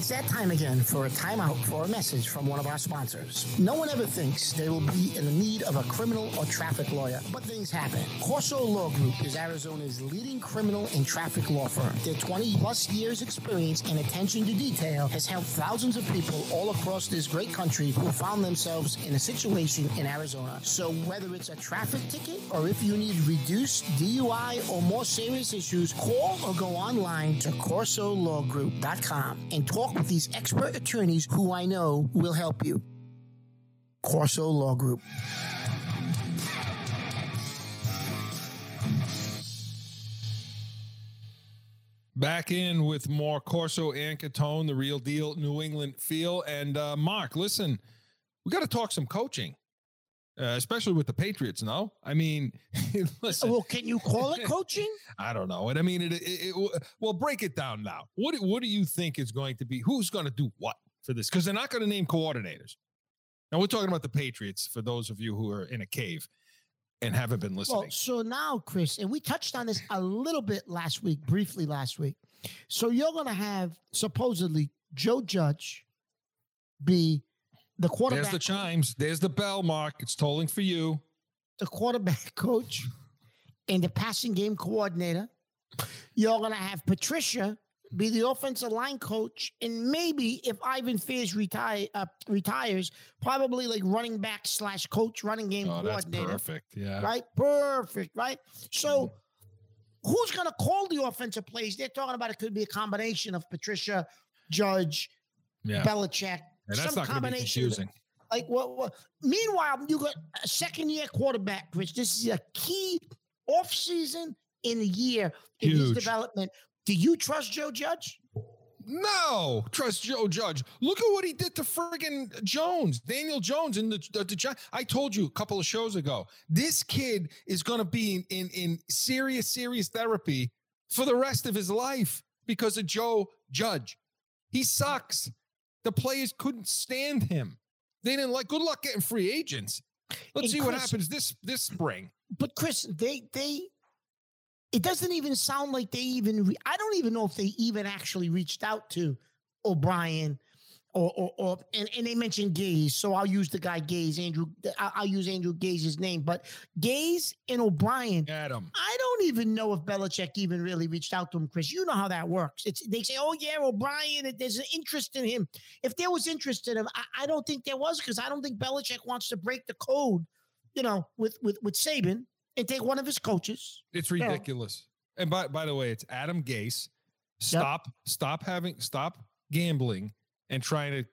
It's that time again for a timeout for a message from one of our sponsors. No one ever thinks they will be in the need of a criminal or traffic lawyer, but things happen. Corso Law Group is Arizona's leading criminal and traffic law firm. Their 20 plus years experience and attention to detail has helped thousands of people all across this great country who found themselves in a situation in Arizona. So whether it's a traffic ticket or if you need reduced DUI or more serious issues, call or go online to CorsoLawGroup.com and talk with these expert attorneys who I know will help you. Corso Law Group. Back in with more Corso and Catone, the real deal New England feel. And uh, Mark, listen, we got to talk some coaching, uh, especially with the Patriots. No, I mean, listen. Well, can you call it coaching? I don't know. And I mean, it, it, it, well, break it down now. What do- what do you think is going to be? Who's going to do what for this? Because they're not going to name coordinators. Now we're talking about the Patriots. For those of you who are in a cave and haven't been listening, Well, so now, Chris, and we touched on this a little bit last week, briefly last week. So you're going to have supposedly Joe Judge be the quarterback. there's the chimes. There's the bell, Mark. It's tolling for you. the quarterback coach and the passing game coordinator. You're going to have Patricia be the offensive line coach, and maybe if Ivan Fears retire uh, retires, probably like running back slash coach, running game Oh, coordinator. perfect. Yeah. Right, perfect. Right. So, who's going to call the offensive plays? They're talking about it could be a combination of Patricia, Judge, Yeah. Belichick. And that's some not going to be combination. Like what, what? Meanwhile, you got a second year quarterback, Rich. This is a key offseason in the year in his development. Do you trust Joe Judge? No, trust Joe Judge. Look at what he did to friggin' Jones, Daniel Jones, in the, the, the I told you a couple of shows ago. This kid is going to be in, in in serious serious therapy for the rest of his life because of Joe Judge. He sucks. The players couldn't stand him. They didn't like. Good luck getting free agents. Let's And see what happens this this spring. But Chris, they they it doesn't even sound like they even re- I don't even know if they even actually reached out to O'Brien or or, or and, and they mentioned Gaze, so I'll use the guy Gaze, Andrew. I'll, I'll use Andrew Gaze's name, but Gaze and O'Brien. Adam. I don't even know if Belichick even really reached out to him, Chris. You know how that works. It's they say, "Oh yeah, O'Brien." There's an interest in him. If there was interest in him, I, I don't think there was because I don't think Belichick wants to break the code, you know, with with with Saban and take one of his coaches. It's ridiculous. And by by the way, it's Adam Gase. Stop, stop having, stop gambling and trying to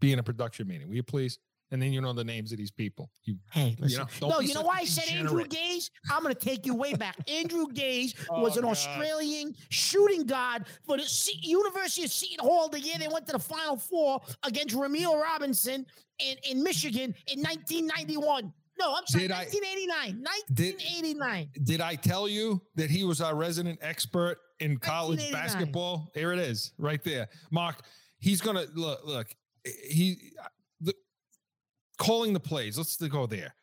be in a production meeting. Will you please? And then you know the names of these people. You, Hey, listen. know, no, you know why I said Andrew. Gaze? I'm going to take you way back. Andrew Gaze oh, was Oh, an God. Australian shooting guard for the C- University of Seton Hall the year they went to the Final Four against Rumeal Robinson in, in Michigan in 1991. No, I'm sorry, Did I- 1989. Did- 1989. did I tell you that he was our resident expert in college basketball? There it is, right there. Mark, he's gonna look. Look, he the calling the plays. Let's go there.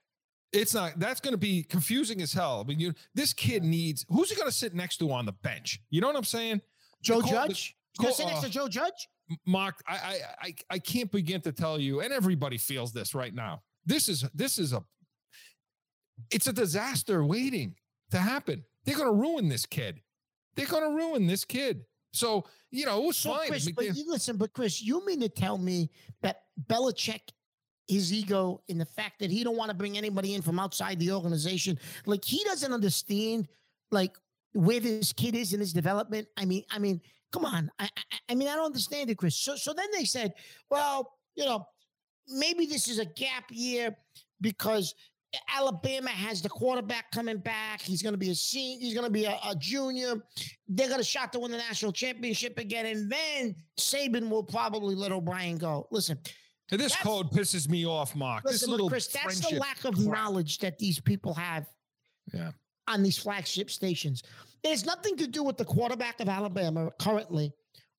It's not. That's going to be confusing as hell. I mean, you. This kid needs. Who's he going to sit next to on the bench? You know what I'm saying? Joe call- Judge? Gonna call- sit next to uh, Joe Judge? Mark, I, I I I can't begin to tell you, and everybody feels this right now. This is this is a it's a disaster waiting to happen. They're gonna ruin this kid. They're gonna ruin this kid. So, you know, it was So, fine. Chris, but you listen, but Chris, you mean to tell me that Belichick, his ego, and the fact that he don't want to bring anybody in from outside the organization, like he doesn't understand, like where this kid is in his development. I mean, I mean, come on. I, I, I mean, I don't understand it, Chris. So, so then they said, well, you know, maybe this is a gap year because Alabama has the quarterback coming back. He's going to be a senior. He's going to be a, a junior. They're going to shot to win the national championship again, and then Saban will probably let O'Brien go. Listen, And this code pisses me off, Mark. this listen, little Chris, that's the lack of crap. knowledge that these people have. Yeah. On these flagship stations, it has nothing to do with the quarterback of Alabama currently,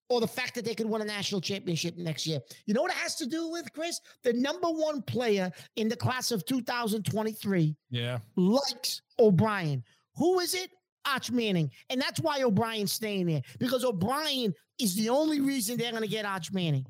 or the fact that they could win a national championship next year. You know what it has to do with, Chris? The number one player in the class of 2023 Yeah. likes O'Brien. Who is it? Arch Manning. And that's why O'Brien's staying there because O'Brien is the only reason they're going to get Arch Manning.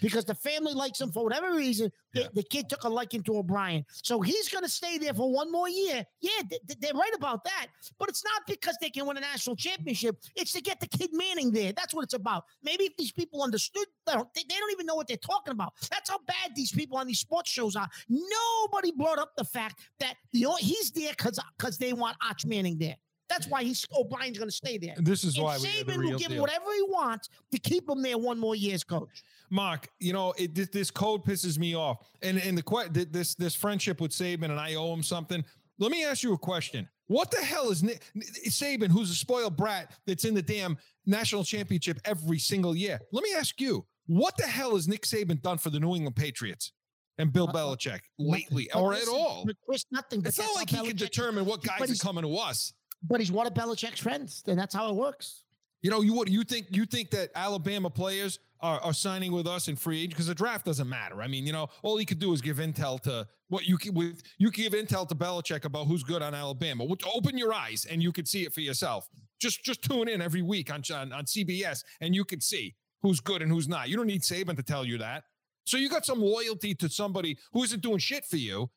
Because the family likes him for whatever reason, the, Yeah. the kid took a liking to O'Brien. So he's going to stay there for one more year. Yeah, th- th- they're right about that. But it's not because they can win a national championship. It's to get the kid Manning there. That's what it's about. Maybe if these people understood, they don't, they, they don't even know what they're talking about. That's how bad these people on these sports shows are. Nobody brought up the fact that the he's there because because they want Arch Manning there. That's why he's O'Brien's going to stay there. And this is And why we the Saban will give deal. whatever he wants to keep him there one more year as coach. Mark, you know it, this, this code pisses me off, and and the this this friendship with Saban, and I owe him something. Let me ask you a question: What the hell is Nick, Saban, who's a spoiled brat that's in the damn national championship every single year? Let me ask you: What the hell has Nick Saban done for the New England Patriots and Bill Uh, Belichick lately, But or at all? Chris, nothing. It's not like he can determine what guys are coming to us. But he's one of Belichick's friends, and that's how it works. You know, you what you think you think that Alabama players are, are signing with us in free agent because the draft doesn't matter. I mean, you know, all he could do is give intel to what you can with you can give intel to Belichick about who's good on Alabama. Open your eyes and you could see it for yourself. Just just tune in every week on on, on CBS and you could see who's good and who's not. You don't need Saban to tell you that. So you got some loyalty to somebody who isn't doing shit for you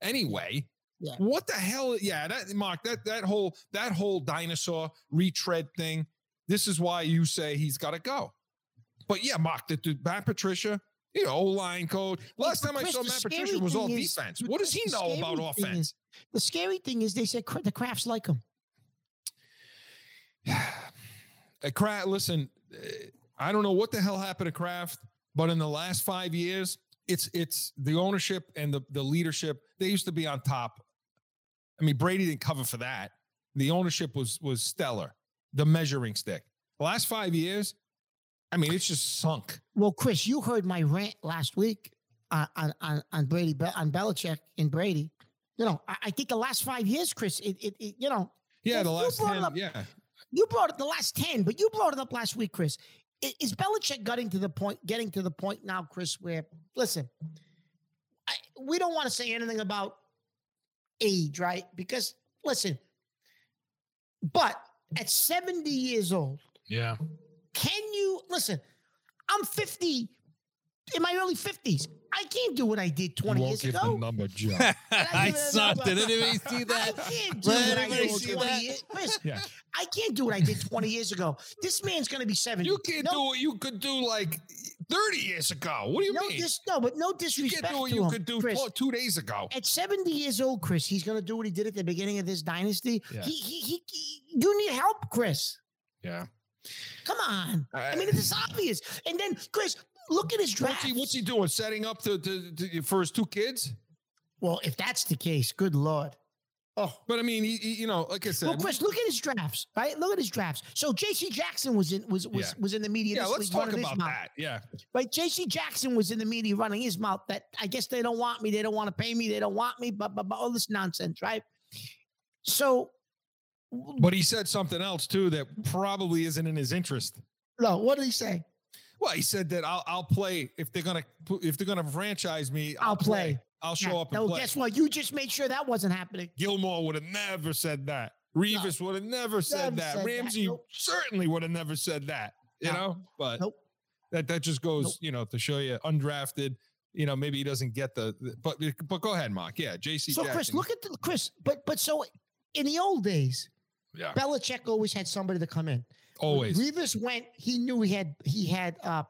anyway. Yeah. What the hell? Yeah, that Mark, that that whole that whole dinosaur retread thing. This is why you say he's got to go. But yeah, Mark, the, the Matt Patricia, you know, old line code. Last time I saw Matt Patricia was all is- defense. What does he know about offense? is- The scary thing is they said the Krafts like him. Uh, Kraft, listen, uh, I don't know what the hell happened to Kraft, but in the last five years, it's it's the ownership and the the leadership. They used to be on top. I mean, Brady didn't cover for that. The ownership was was stellar. The measuring stick. The last five years, I mean, it's just sunk. Well, Chris, you heard my rant last week uh, on on on Brady on Belichick and Brady. You know, I, I think the last five years, Chris, it, it, it you know, Yeah, the last ten. up. Yeah, you brought it the last 10, but you brought it up last week, Chris. Is Belichick getting to the point, getting to the point now, Chris, where listen, I, we don't want to say anything about age, right? Because listen, but at 70 years old, yeah. Can you listen? I'm 50 in my early 50s. I can't do what I did 20 years ago. number, Joe. I give it a saw. number. Did anybody see I that? can't do Let what I did see 20 that. years. Chris, Yeah. I can't do what I did 20 years ago. This man's going to be 70. You can't no, do what you could do like 30 years ago. What do you no, mean? dis- no, but no you disrespect can't do what you him, could do Chris. two days ago. At 70 years old, Chris, he's going to do what he did at the beginning of this dynasty. Yeah. He, he, he, he- you need help, Chris. Yeah. Come on. I mean, it's obvious. And then, Chris, look at his What's draft. he, what's he doing? Setting up to, to, to for his two kids? well, if that's the case, good lord. Oh. But I mean, he, he- you know, like I said, Well, Chris, look at his drafts, right? Look at his drafts. So J.C. Jackson was in was was, Yeah. was in the media. yeah, let's talk about mouth, that. Yeah, Right? J.C. Jackson was in the media running his mouth that I guess they don't want me, they don't want to pay me, they don't want me, but but, but all this nonsense, right? So, but he said something else too that probably isn't in his interest. no, what did he say? Well, he said that I'll I'll play if they're gonna if they're gonna franchise me. I'll play. I'll show Yeah. up and no, play. guess what? You just made sure that wasn't happening. Gilmore would have never said that. Revis would have never said Never that. said that. Ramsey Nope. certainly would have never said that. You No. know, but Nope. that that just goes, Nope. you know, to show you undrafted. You know, maybe he doesn't get the, the- but but go ahead, Mark. Yeah, JC. So, Chris, look at the Chris, but but so in the old days, yeah, Belichick always had somebody to come in. When always. Revis went. He knew he had he had uh,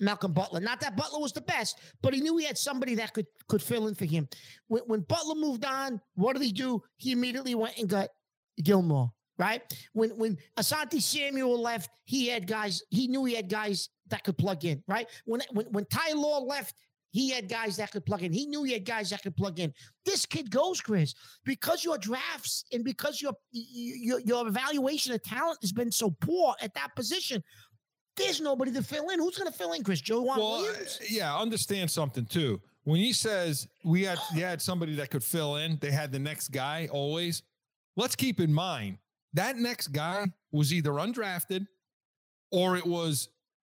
Malcolm Butler. Not that Butler was the best, but he knew he had somebody that could could fill in for him. When, when Butler moved on, what did he do? He immediately went and got Gilmore. Right when when Asante Samuel left, he had guys. He knew he had guys that could plug in. Right when when when Ty Law left. He had guys that could plug in. He knew he had guys that could plug in. This kid goes, Chris, because your drafts and because your your your evaluation of talent has been so poor at that position. There's nobody to fill in. Who's going to fill in, Chris? Joe Well, Williams? uh, yeah, understand something too. When he says we had you had somebody that could fill in, they had the next guy always. Let's keep in mind that next guy was either undrafted or it was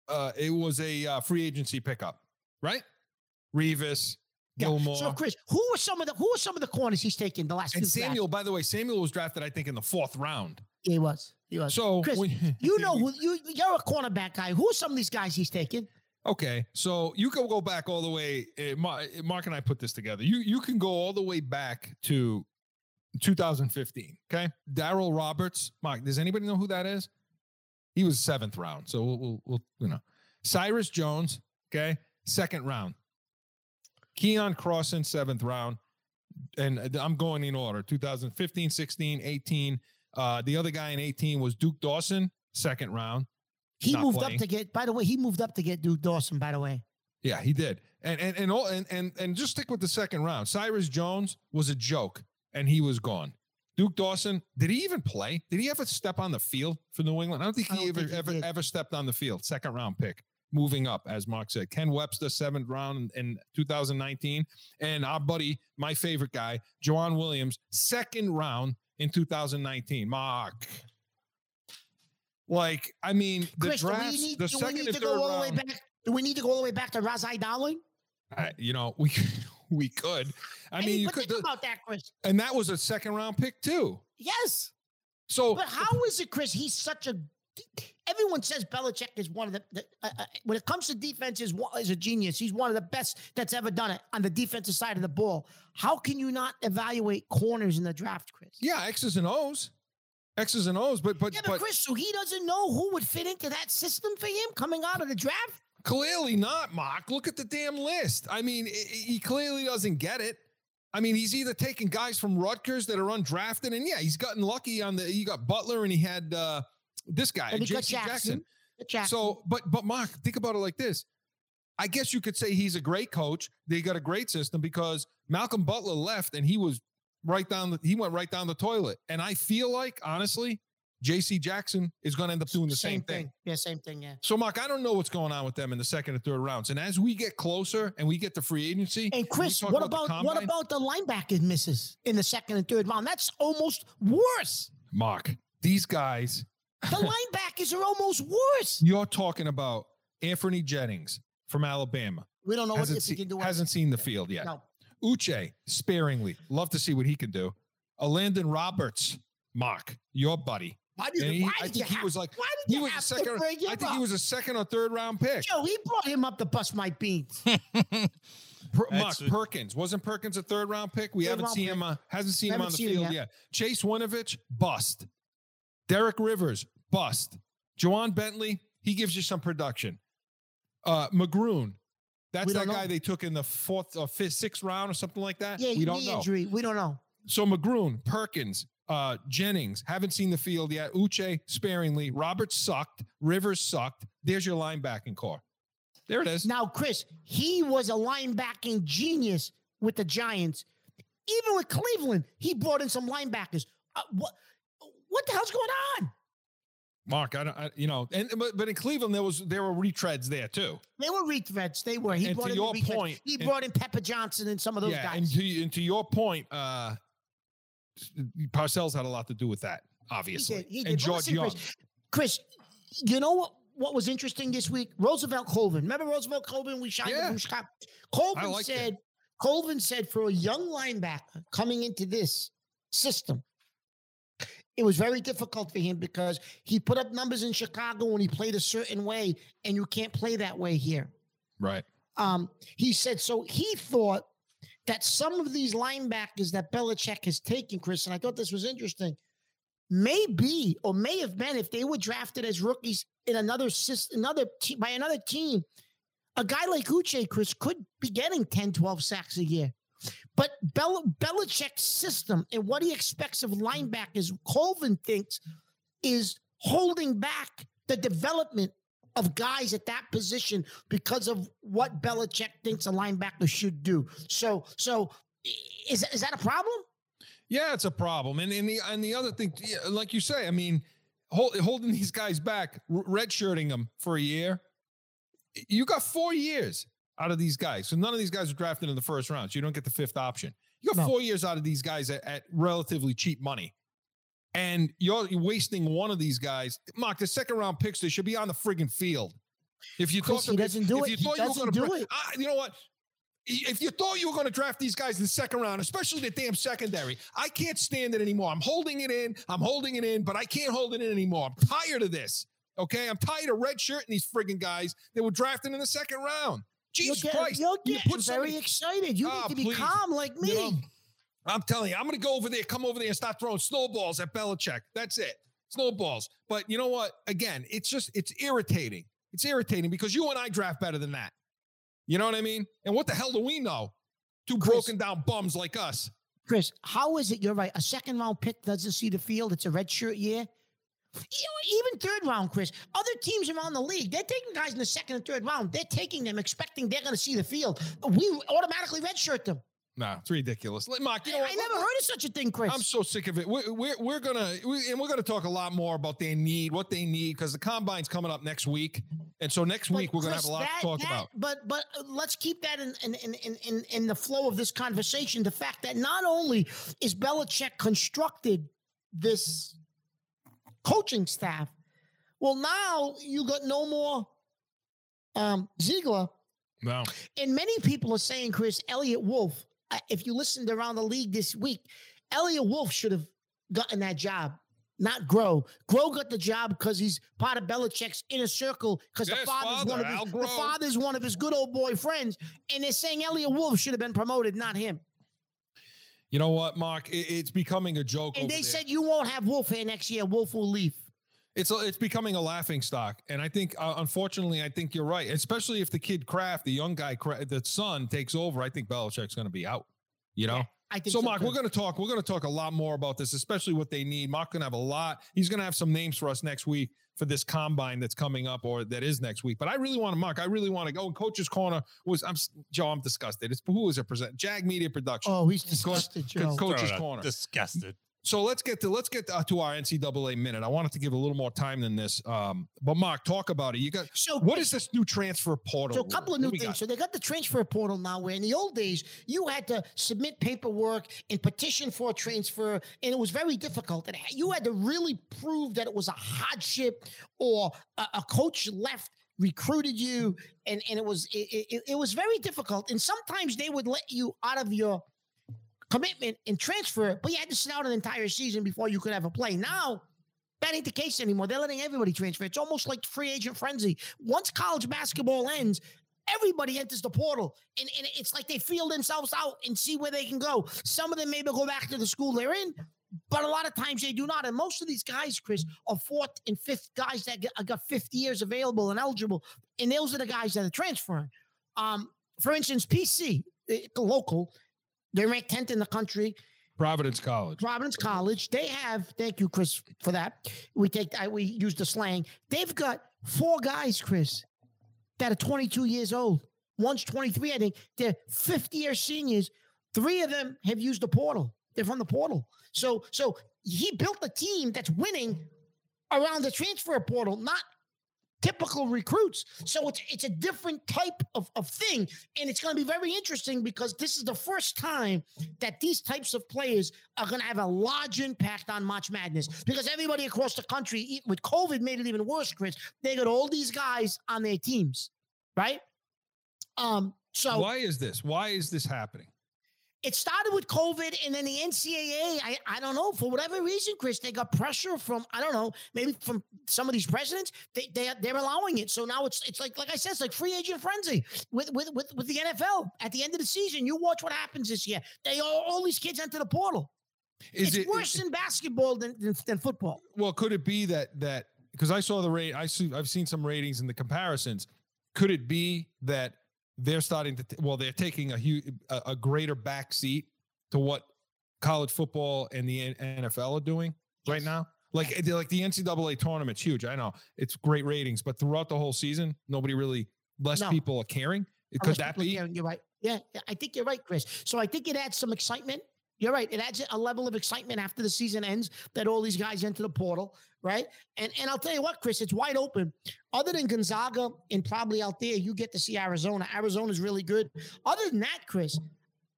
uh it was a uh, free agency pickup, right? Revis, Yeah. Gilmore, So, Chris, who are some of the who are some of the corners he's taken the last and few drafts? Samuel. By the way, Samuel was drafted, I think, in the fourth round. He was. He was. So Chris, when- you know who you you're a cornerback guy. Who are some of these guys he's taken? Okay, so you can go back all the way. uh, Mark and I put this together. You you can go all the way back to 2015. Okay, Darryl Roberts. Mark, does anybody know who that is? He was seventh round. So we'll, we'll, we'll you know, Cyrus Jones. Okay, second round. Keion Crossen, seventh round, and I'm going in order. 2015, 16, 18. Uh, the other guy in 18 was Duke Dawson, second round. He moved playing. up to get. By the way, he moved up to get Duke Dawson. By the way, Yeah, he did. And and and all and and and just stick with the second round. Cyrus Jones was a joke, and he was gone. Duke Dawson, did he even play? Did he ever step on the field for New England? I don't think he don't ever think he ever did. ever stepped on the field. Second round pick, moving up, as Mark said. Ken Webster, seventh round in 2019, and our buddy, my favorite guy, Joejuan Williams, second round in 2019. Mark. Like, I mean, the Chris, do we drafts, need, the do we second need to third go all the way round- back? Do we need to go all the way back to Ras-I Dowling? Uh, you know, we we could. I mean, you could, about that, Chris. and that was a second round pick too. Yes. So But how is it, Chris? He's such a. Everyone says Belichick is one of the. the uh, uh, when it comes to defense, is is a genius. He's one of the best that's ever done it on the defensive side of the ball. How can you not evaluate corners in the draft, Chris? yeah, X's and O's, X's and O's, but but Yeah, but, but Chris, so he doesn't know who would fit into that system for him coming out of the draft. clearly not. Mark, look at the damn list. I mean, he clearly doesn't get it. I mean, he's either taking guys from Rutgers that are undrafted, and yeah, he's gotten lucky on the. He got Butler, and he had uh this guy, And J.C. Jackson. Jackson. Jackson. So, but but Mark, think about it like this. I guess you could say he's a great coach. They got a great system because Malcolm Butler left and he was right down the he went right down the toilet. And I feel like honestly, JC Jackson is going to end up doing the same, thing. Yeah, same thing. Yeah. So Mark, I don't know what's going on with them in the second and third rounds. And as we get closer and we get to free agency, And Chris, talk what the about what about the linebacker misses in the second and third round? That's almost worse. Mark? These guys, The linebackers are almost worse. you're talking about Anthony Jennings from Alabama. We don't know what Hasn't, this he seen- can do. hasn't seen the field yet. No. Uche, sparingly. Love to see what he can do. Elandon Roberts, Mark, your buddy. Why did, And he- why I did you think he have, was like- why did He you was a have second. to bring him I think he was a second or third round pick. Joe, he brought him up to bust my beans. Per, Mark a- Perkins wasn't Perkins a third round pick. We Third haven't seen pick. him. Uh, hasn't seen him Haven't on the seen field yet. yet. Chase Winovich bust. Derek Rivers bust. Ja'Whaun Bentley he gives you some production. Uh, McGrone. That's that don't guy they took in the fourth or fifth, sixth round or something like that. Yeah, we don't knee know. injury. We don't know. So McGrone, Perkins, Uh, Jennings, haven't seen the field yet. Uche sparingly. Robert sucked. Rivers sucked. There's your linebacking core. There it is. Now, Chris, he was a linebacking genius with the Giants. Even with Cleveland, he brought in some linebackers. Uh, what, what the hell's going on? Mark, I don't, I, you know, and but, but in Cleveland there was there were retreads there too. They were retreads. They were. He And brought to in your point- he and- brought in Pepper Johnson and some of those yeah, and guys. to and to your point, uh, Parcells had a lot to do with that, He obviously, did. He and did. But George Young. Chris, Chris, you know what? What was interesting this week? Roosevelt Colvin. Remember Roosevelt Colvin? We shot Yeah. the Cop. Colvin like that. said. Colvin said for a young linebacker coming into this system, it was very difficult for him because he put up numbers in Chicago when he played a certain way, and you can't play that way here. Right. Um, he said so. He thought that some of these linebackers that Belichick has taken, Chris, and I thought this was interesting, may be or may have been if they were drafted as rookies in another another te- by another team. A guy like Uche, Chris, could be getting 10, 12 sacks a year. But Bel- Belichick's system and what he expects of linebackers, Colvin thinks, is holding back the development of guys at that position because of what Belichick thinks a linebacker should do. So, so is is that a problem? Yeah, it's a problem. And and the and the other thing, like you say, I mean, hold, holding these guys back, redshirting them for a year. You got four years out of these guys. So none of these guys are drafted in the first round. So you don't get the fifth option. You got No. four years out of these guys at, at relatively cheap money. And you're, wasting one of these guys. Mark, the second round picks, they should be on the friggin' field. If you Chris, thought he doesn't do if it. you He thought you were doesn't gonna do it. Ah, you know what? if you thought you were going to draft these guys in the second round, especially the damn secondary, I can't stand it anymore. I'm holding it in. I'm holding it in, but I can't hold it in anymore. I'm tired of this. Okay, I'm tired of redshirting these friggin' guys that were drafted in the second round. Jesus you're getting, Christ! you're You getting put very somebody- excited. You Ah, need to be please. calm like me. You know, I'm telling you, I'm going to go over there, come over there, and start throwing snowballs at Belichick. That's it, snowballs. But you know what? Again, it's just it's irritating. It's irritating because you and I draft better than that. You know what I mean? And what the hell do we know? Two Chris. broken down bums like us. Chris, how is it? You're right. A second round pick doesn't see the field. It's a red shirt year. You know, even third round, Chris. Other teams around the league, they're taking guys in the second and third round. They're taking them, expecting they're going to see the field. We automatically redshirt them. No, it's ridiculous. Mark, you know I. I never heard of such a thing, Chris. I'm so sick of it. We're we're, we're gonna we, and we're gonna talk a lot more about their need, what they need, because the combine's coming up next week, and so next But, week we're gonna have a lot that- to talk that- about. But but uh, let's keep that in in, in in in in the flow of this conversation. The fact that not only is Belichick constructed this coaching staff, well now you got no more um Ziegler, No, and many people are saying Chris Eliot Wolf. uh, If you listened around the league this week, Eliot Wolf should have gotten that job. Not Groh. Groh got the job because he's part of Belichick's inner circle because the father's father, one of his, the father's one of his good old boy friends, and they're saying Eliot Wolf should have been promoted, not him. You know what, Mark? It, it's becoming a joke. And they there. said you won't have Wolf here next year. Wolf will leave. it's a, it's becoming a laughing stock, and I think uh, unfortunately, I think you're right. Especially if the kid Kraft, the young guy, Kraft, the son takes over, I think Belichick's going to be out. You know. I think So, Mark, too. we're going to talk. We're going to talk a lot more about this, especially what they need. Mark going to have a lot. He's going to have some names for us next week for this combine that's coming up, or that is next week. But I really want to, Mark. I really want to go. And Coach's Corner was. I'm Joe. I'm disgusted. It's who is it? Present Jag Media Production. Oh, he's disgusted, Co- Joe. Coach's Throw it out. Corner. Disgusted. So let's get to let's get uh, to our NCAA minute. I wanted to give a little more time than this. Um, but Mark, talk about it. You got So what is this new transfer portal? So a couple of new things. got? So they got the transfer portal now, where in the old days you had to submit paperwork and petition for a transfer, and it was very difficult. And you had to really prove that it was a hardship or a, a coach left recruited you and and it was it, it, it was very difficult and sometimes they would let you out of your commitment and transfer but you had to sit out an entire season before you could ever play now that ain't the case anymore. They're letting everybody transfer. It's almost like free agent frenzy. Once college basketball ends, everybody enters the portal. And, and it's like they feel themselves out and see where they can go. Some of them maybe go back to the school they're in, but a lot of times they do not. And most of these guys, Chris, are fourth and fifth guys that get, got 50 years available and eligible. And those are the guys that are transferring. Um, for instance, PC, eh, the local, they're ranked 10th in the country. Providence College. Providence College. They have, thank you, Chris, for that. We take, I, we use the slang. They've got four guys, Chris, that are 22 years old. One's 23, I think. They're 50 year seniors. Three of them have used the portal. They're from the portal. So, so he built a team that's winning around the transfer portal, not typical recruits. So it's it's a different type of, of thing. And it's going to be very interesting because this is the first time that these types of players are going to have a large impact on March Madness because everybody across the country, with COVID, made it even worse, Chris. They got all these guys on their teams, right? Um, so Why is this? Why is this happening? It started with COVID and then the NCAA. I, I don't know for whatever reason, Chris, they got pressure from I don't know maybe from some of these presidents. They they they're allowing it. So now it's it's like like I said, it's like free agent frenzy with with with, with the NFL. At the end of the season, you watch what happens this year. They all, all these kids enter the portal. Is it's it worse in basketball than, than than football. well? Could it be that that because I saw the rate, I see, I've seen some ratings in the comparisons. Could it be that they're starting to? T- well, they're taking a huge, a, a greater backseat to what college football and the NFL are doing right now. Like, like the NCAA tournament's huge. I know it's great ratings, but throughout the whole season, nobody really, less No. people are caring. Could that be? care, You're right. Yeah, I think you're right, Chris. So I think it adds some excitement. You're right. It adds a level of excitement after the season ends that all these guys enter the portal, right? And and I'll tell you what, Chris, it's wide open. Other than Gonzaga and probably out there, you get to see Arizona. Arizona's really good. Other than that, Chris,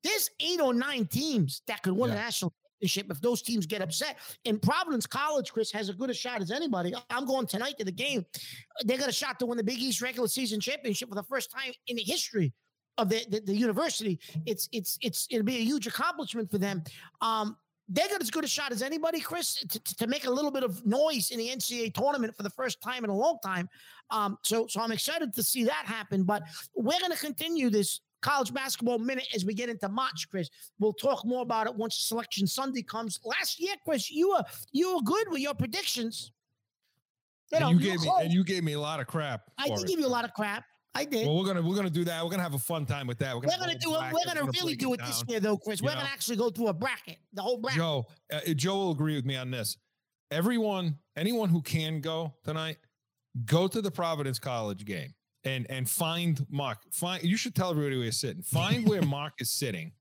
there's eight or nine teams that could win a national championship if those teams get upset. And Providence College, Chris, has as good a shot as anybody. I'm going tonight to the game. They got a shot to win the Big East regular season championship for the first time in history of the, the, the university. It's it's it's it'll be a huge accomplishment for them. Um, they got as good a shot as anybody, Chris, to, to- make a little bit of noise in the NCAA tournament for the first time in a long time. Um, so so I'm excited to see that happen. But we're going to continue this college basketball minute as we get into March, Chris. We'll talk more about it once Selection Sunday comes. Last year, Chris, you were you were good with your predictions. You know, and you gave me, and you gave me a lot of crap. I did it. give you a lot of crap. I did. Well, we're gonna we're gonna do that. We're gonna have a fun time with that. We're We're gonna, gonna go do it. back, We're gonna really do it this year, though, Chris. you We're gonna actually go through a bracket, the whole bracket. Joe, uh, Joe will agree with me on this. Everyone, anyone who can go tonight, go to the Providence College game and and find Mark. Find you should tell everybody where you're sitting. Find where Mark is sitting,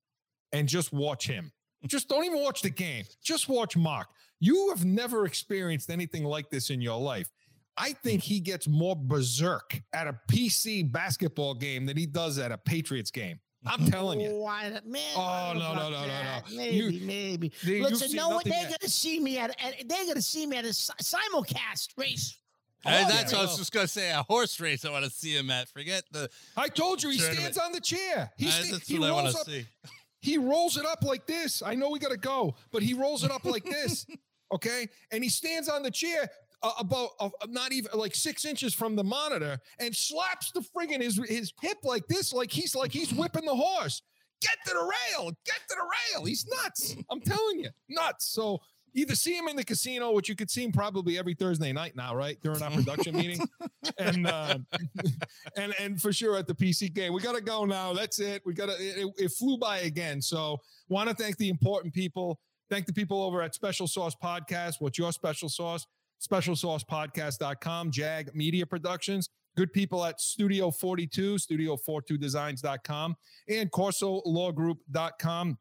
and just watch him. Just don't even watch the game. Just watch Mark. You have never experienced anything like this in your life. I think he gets more berserk at a PC basketball game than he does at a Patriots game. I'm telling you. Oh, I, man. Oh, I no, no, about no, no, no. that. You- Maybe, maybe. They- you've Listen, seen no, what they're yet. gonna see me at, at they're gonna see me at a simulcast race. Hey, Oh, that's yeah. what I was just gonna say. A horse race. I want to see him at. Forget the. I told you he Tournament. stands on the chair. He, sta- that's he what I want rolls to up. see. He rolls it up like this. I know we gotta go, but he rolls it up like this. Okay, and he stands on the chair uh, about uh, not even like six inches from the monitor and slaps the friggin' his his hip like this, like he's like he's whipping the horse. Get to the rail. Get to the rail. He's nuts. I'm telling you, nuts. So either see him in the casino, which you could see him probably every Thursday night now, right during our production meeting, and uh, and and for sure at the PC game. We got to go now. That's it. We got to. It, it flew by again. So want to thank the important people. Thank the people over at Special Sauce Podcast. What's your special sauce? SpecialSaucePodcast.com. Jag Media Productions. Good people at Studio 42, Studio42Designs.com, and CorsoLawGroup.com.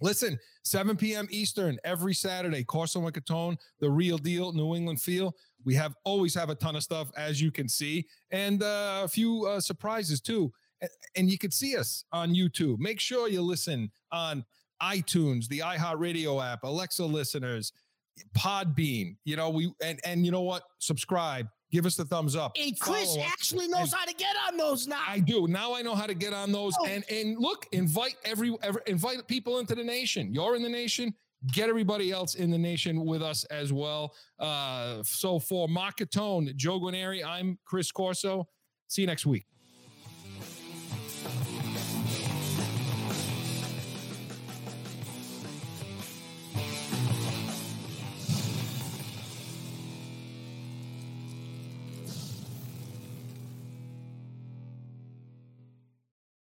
Listen, 7 p.m. Eastern every Saturday. Corso and Catone, the real deal, New England feel. We have always have a ton of stuff, as you can see, and uh, a few uh, surprises too. And you can see us on YouTube. Make sure you listen on iTunes, the iHeartRadio app, Alexa listeners, Podbean. You know we and and you know what? Subscribe. Give us the thumbs up. And Chris actually knows how to get on those now. I do. Now I know how to get on those. Oh. And and look, invite every, every invite people into the nation. You're in the nation. Get everybody else in the nation with us as well. Uh, so for Mark Catone, Joe Guarneri, I'm Chris Corso. See you next week.